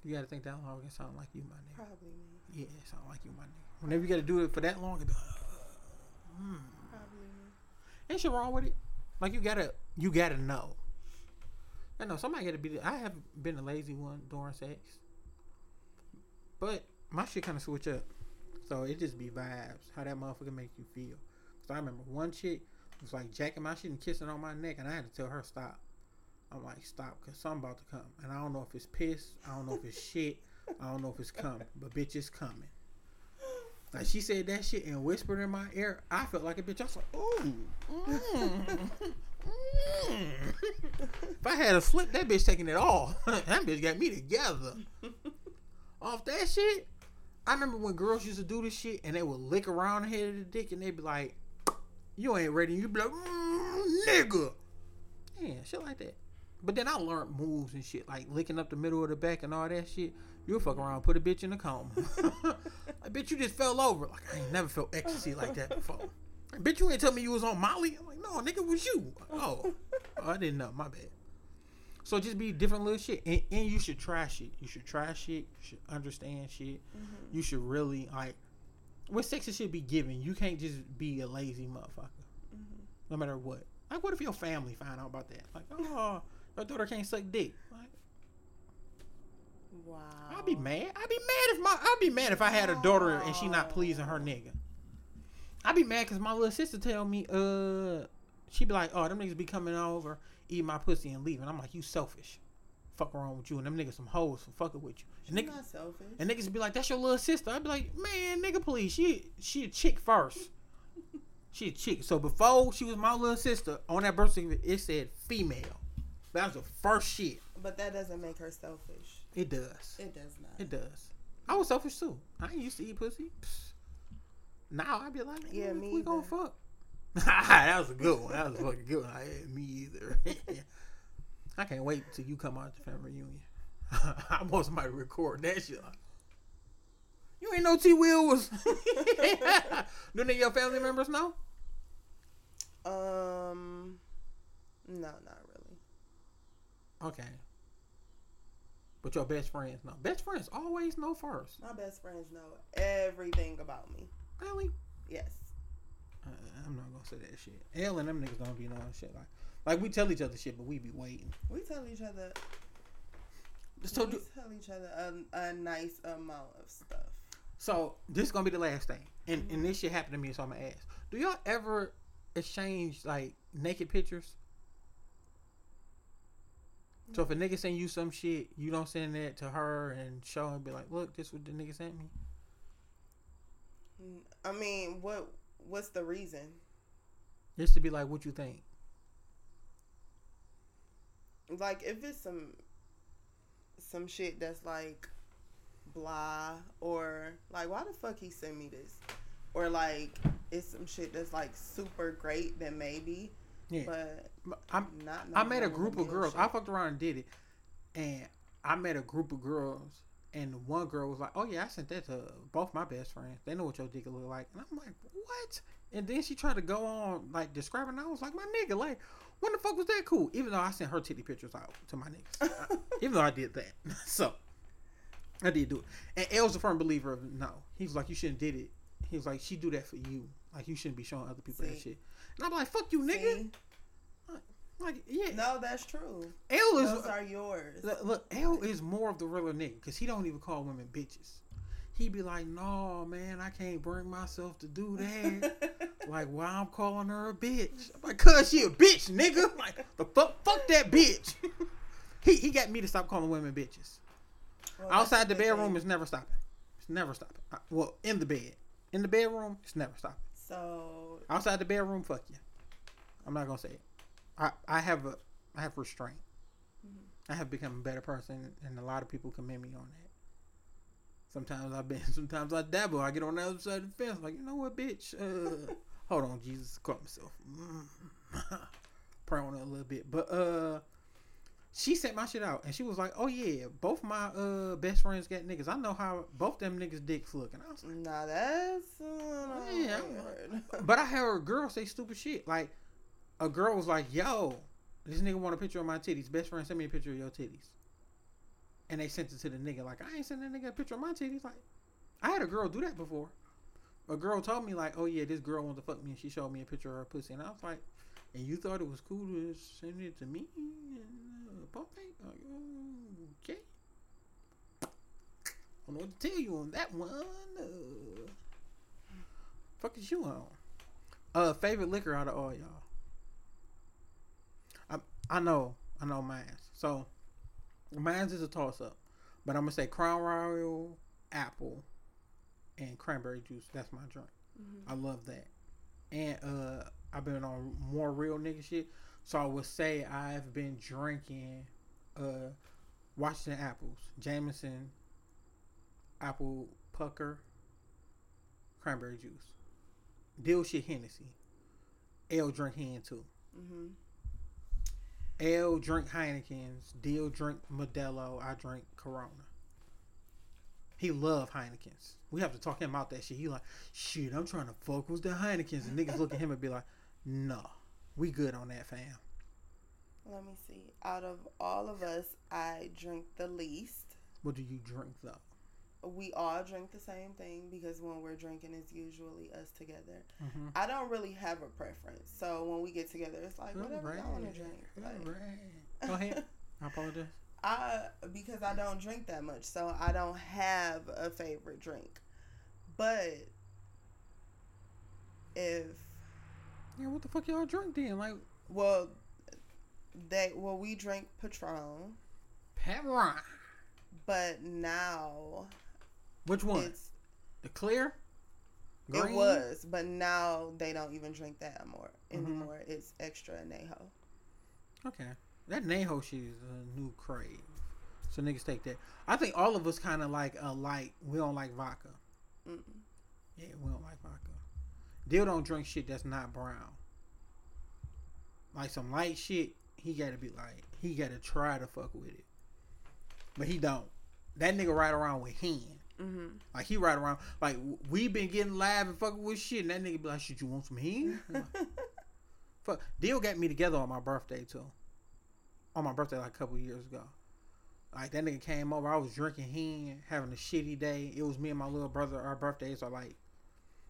You gotta think that long. It sound like you, my nigga. Probably me. Yeah, it sound like you, my nigga. Whenever you gotta do it for that long, it be like, uh, mm. Ain't shit wrong with it. Like you gotta, you gotta know. I know somebody gotta be. I have been a lazy one during sex, but my shit kind of switch up. So it just be vibes. How that motherfucker make you feel. Cause I remember one chick was like jacking my shit and kissing on my neck, and I had to tell her stop. I'm like stop, cause something about to come, and I don't know if it's piss, I don't know if it's shit, I don't know if it's coming, but bitch, it's coming. Like she said that shit and whispered in my ear. I felt like a bitch. I was like, ooh. Mm, mm. if I had a slip, that bitch taking it all. that bitch got me together. Off that shit. I remember when girls used to do this shit and they would lick around the head of the dick and they'd be like, you ain't ready. You'd be like, mm, nigga. Yeah, shit like that. But then I learned moves and shit, like licking up the middle of the back and all that shit. You'll fuck around, put a bitch in a coma. like, bitch, you just fell over. Like, I ain't never felt ecstasy like that before. Like, bitch, you ain't tell me you was on Molly. I'm like, no, nigga, it was you. Oh. oh, I didn't know. My bad. So just be different little shit. And, and you should try shit. You should try shit. You should understand shit. Mm-hmm. You should really, like, what sex should be given. You can't just be a lazy motherfucker. Mm-hmm. No matter what. Like, what if your family find out about that? Like, oh, your daughter can't suck dick. Like, wow. I'd be mad. I'd be mad if my I'd be mad if I had a daughter and she not pleasing her nigga. I'd be mad because my little sister tell me, uh, she be like, oh, them niggas be coming over, eat my pussy and leaving. I'm like, you selfish. Fuck around with you and them niggas some hoes for fucking with you. And niggas, not selfish. And niggas be like, that's your little sister. I'd be like, man, nigga, please. She she a chick first. she a chick. So before she was my little sister, on that birth certificate, it said female. That was the first shit. But that doesn't make her selfish. It does. It does not. It does. I was selfish too. I used to eat pussy. Psst. Now I'd be like, yeah, me. We gonna fuck. that was a good one. That was a fucking good one. I ain't me either. I can't wait till you come out to family reunion. I want somebody to record that shit. You ain't know T Will was. Do any of your family members know? Um, no, not Okay. But your best friends know. Best friends always know first. My best friends know everything about me. Really? Yes. Uh, I'm not gonna say that shit. L and them niggas don't be knowing shit like like we tell each other shit, but we be waiting. We tell each other. So we do, tell each other a, a, nice amount of stuff. So this is gonna be the last thing, and mm-hmm. and this shit happened to me, so I'm gonna ask: Do y'all ever exchange like naked pictures? So if a nigga send you some shit, you don't send that to her and show and be like, "Look, this what the nigga sent me." I mean, what what's the reason? Just to be like, "What you think?" Like if it's some some shit that's like blah or like why the fuck he send me this or like it's some shit that's like super great then maybe yeah. But I'm not. I met a group of girls. Shit. I fucked around and did it, and I met a group of girls, and one girl was like, "Oh yeah, I sent that to both my best friends. They know what your dick look like." And I'm like, "What?" And then she tried to go on like describing. I was like, "My nigga, like, when the fuck was that cool?" Even though I sent her titty pictures out to my niggas, even though I did that, so I did do it. And L's a firm believer of no. He was like, "You shouldn't did it." He was like, "She do that for you. Like, you shouldn't be showing other people See? that shit." And I'm like, fuck you, nigga. See? Like, yeah. No, that's true. L is those are yours. Look, L is more of the realer nigga because he don't even call women bitches. He be like, no, man, I can't bring myself to do that. like, why I'm calling her a bitch? I'm like, cause she a bitch, nigga. Like, the fuck, fuck that bitch. he he got me to stop calling women bitches. Well, Outside the bedroom is never stopping. It's never stopping. Uh, well, in the bed, in the bedroom, it's never stopping. So outside the bedroom, fuck you. I'm not gonna say it. I I have a I have restraint. Mm-hmm. I have become a better person, and a lot of people commend me on that. Sometimes I've been, sometimes I dabble. I get on the other side of the fence, like you know what, bitch. Uh, hold on, Jesus, caught myself. Mm. Pray on it a little bit, but uh, she sent my shit out and she was like, "Oh yeah, both my uh best friends got niggas. I know how both them niggas dicks look." And I was like, "Nah, that's uh, yeah." but I heard a girl say stupid shit. Like a girl was like, "Yo, this nigga want a picture of my titties. Best friend, send me a picture of your titties." And they sent it to the nigga. Like, I ain't sending that nigga a picture of my titties. Like, I had a girl do that before. A girl told me like, "Oh yeah, this girl wants to fuck me," and she showed me a picture of her pussy, and I was like, and you thought it was cool to send it to me and pump fake? Like, okay. I don't know what to tell you on that one. Uh, fuck is you on? Uh, favorite liquor out of all y'all. I I know I know mine's. So mine's is a toss up, but I'm gonna say Crown Royal, apple, and cranberry juice. That's my drink. Mm-hmm. I love that. And uh I've been on more real nigga shit. So I would say I've been drinking uh Washington apples, Jameson, apple pucker, cranberry juice. Deal shit Hennessy. L drink hen too. Mm-hmm. L drink Heineken's. Deal drink Modelo. I drink Corona. He love Heineken's. We have to talk him out that shit. He like, shit, I'm trying to fuck with the Heineken's. And niggas look at him and be like, no, we good on that, fam. Let me see. Out of all of us, I drink the least. What do you drink though? We all drink the same thing because when we're drinking, it's usually us together. Mm-hmm. I don't really have a preference. So when we get together, it's like whatever I want to drink. Like, Go ahead. I apologize. I because I don't drink that much, so I don't have a favorite drink. But if Yeah, what the fuck y'all drink then? Like well, they well we drink Patron, Patron. but now Which one? it's the clear? it was, but now they don't even drink that more Mhm. anymore. It's extra anejo. Okay. That Neho shit is a new crave. So niggas take that. I think all of us kind of like a light. We don't like vodka. Mm-mm. Yeah, we don't like vodka. Dill don't drink shit that's not brown. Like some light shit, he gotta be like, he gotta try to fuck with it. But he don't. That nigga ride around with hen. Mm-hmm. Like he ride around, like we been getting live and fucking with shit, and that nigga be like, "Shit, you want some hen?" Like, Fuck. Deal got me together on my birthday too. On my birthday, like a couple years ago. Like that nigga came over. I was drinking hen, having a shitty day. It was me and my little brother. Our birthdays are like,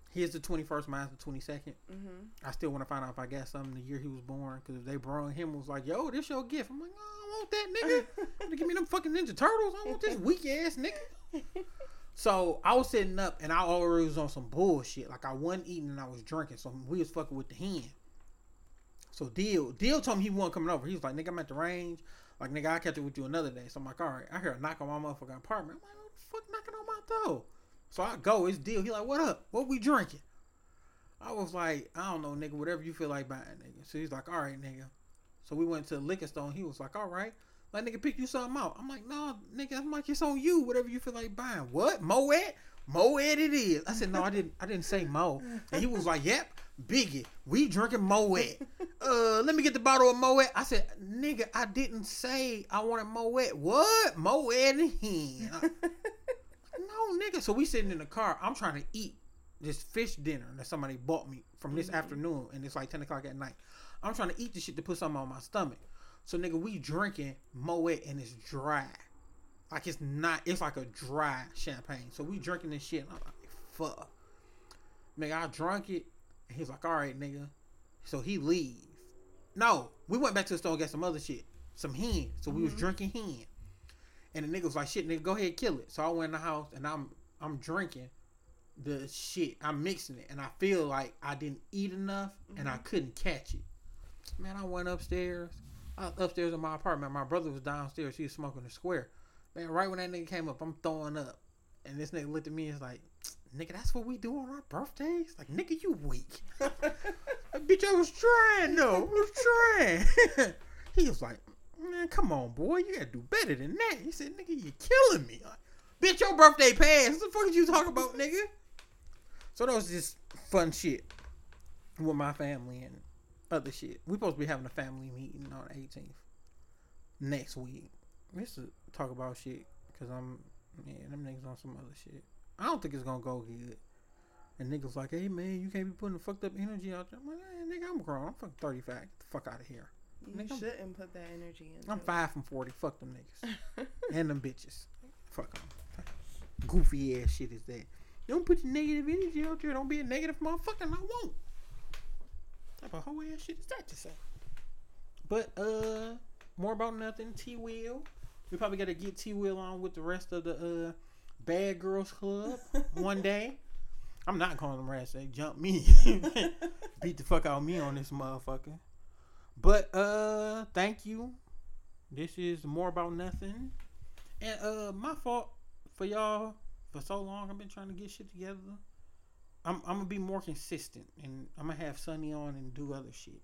his the twenty first, mine's the twenty second. mm-hmm. I still want to find out if I got something the year he was born. Because if they brought him was like, "Yo, this your gift," I'm like, "No, I want that nigga. Give me them fucking Ninja Turtles. I want this weak ass nigga." So I was sitting up and I already was on some bullshit. Like I wasn't eating and I was drinking. So we was fucking with the hen. So Deal, Deal told me he wasn't coming over. He was like, nigga, I'm at the range. Like, nigga, I'll catch up with you another day. So I'm like, all right. I hear a knock on my motherfucking apartment. I'm like, what the fuck knocking on my door? So I go, it's Deal. He like, what up? What we drinking? I was like, I don't know, nigga, whatever you feel like buying, nigga. So he's like, all right, nigga. So we went to liquor store he was like, all right. Like, nigga, pick you something out. I'm like, no, nigga, I'm like, it's on you. Whatever you feel like buying. What? Moet? Moet it is. I said, no, I didn't I didn't say Mo. And he was like, yep, Biggie, we drinking Moet. Uh, let me get the bottle of Moet. I said, nigga, I didn't say I wanted Moet. What? Moet and hen. No, nigga. So we sitting in the car. I'm trying to eat this fish dinner that somebody bought me from this Mhm. afternoon, and it's like ten o'clock at night. I'm trying to eat this shit to put something on my stomach. So nigga, we drinking Moet and it's dry. Like it's not. It's like a dry champagne. So we drinking this shit. And I'm like, fuck. Nigga, I drunk it. And he's like, all right, nigga. So he leave. No, we went back to the store and got some other shit, some hen. So we was Mhm. drinking hen. And the nigga was like, shit, nigga, go ahead, kill it. So I went in the house and I'm I'm drinking the shit. I'm mixing it, and I feel like I didn't eat enough, and I mm-hmm. couldn't catch it. Man, I went upstairs. I was upstairs in my apartment. My brother was downstairs. He was smoking a square. Man, right when that nigga came up, I'm throwing up, and this nigga looked at me and was like, "Nigga, that's what we do on our birthdays." Like, nigga, you weak. Bitch, I was trying though. I was trying. he was like, man, come on, boy. You gotta do better than that. He said, nigga, you killing me. Like, bitch, your birthday passed. What the fuck did you talk about, nigga? So that was just fun shit with my family and other shit. We supposed to be having a family meeting on the 18th next week. We should talk about shit because I'm, man, them niggas on some other shit. I don't think it's gonna go good. And niggas like, hey man, you can't be putting fucked up energy out there. I'm like, hey, nigga, I'm grown. I'm fucking 35. Get the fuck out of here. You Nigga, I'm- shouldn't put that energy in. I'm five from 40. Fuck them niggas. and them bitches. Fuck them. Goofy ass shit is that. Don't put your negative energy out there. Don't be a negative motherfucker. and I won't. type of whole ass shit is that to say? But uh, more about nothing. T Will. We probably got to get T Will on with the rest of the uh Bad Girls Club one day. I'm not calling them rats. They jump me, beat the fuck out of me on this motherfucker. But uh, thank you. This is more about nothing. And uh, my fault for y'all for so long. I've been trying to get shit together. I'm I'm gonna be more consistent, and I'm gonna have Sunny on and do other shit.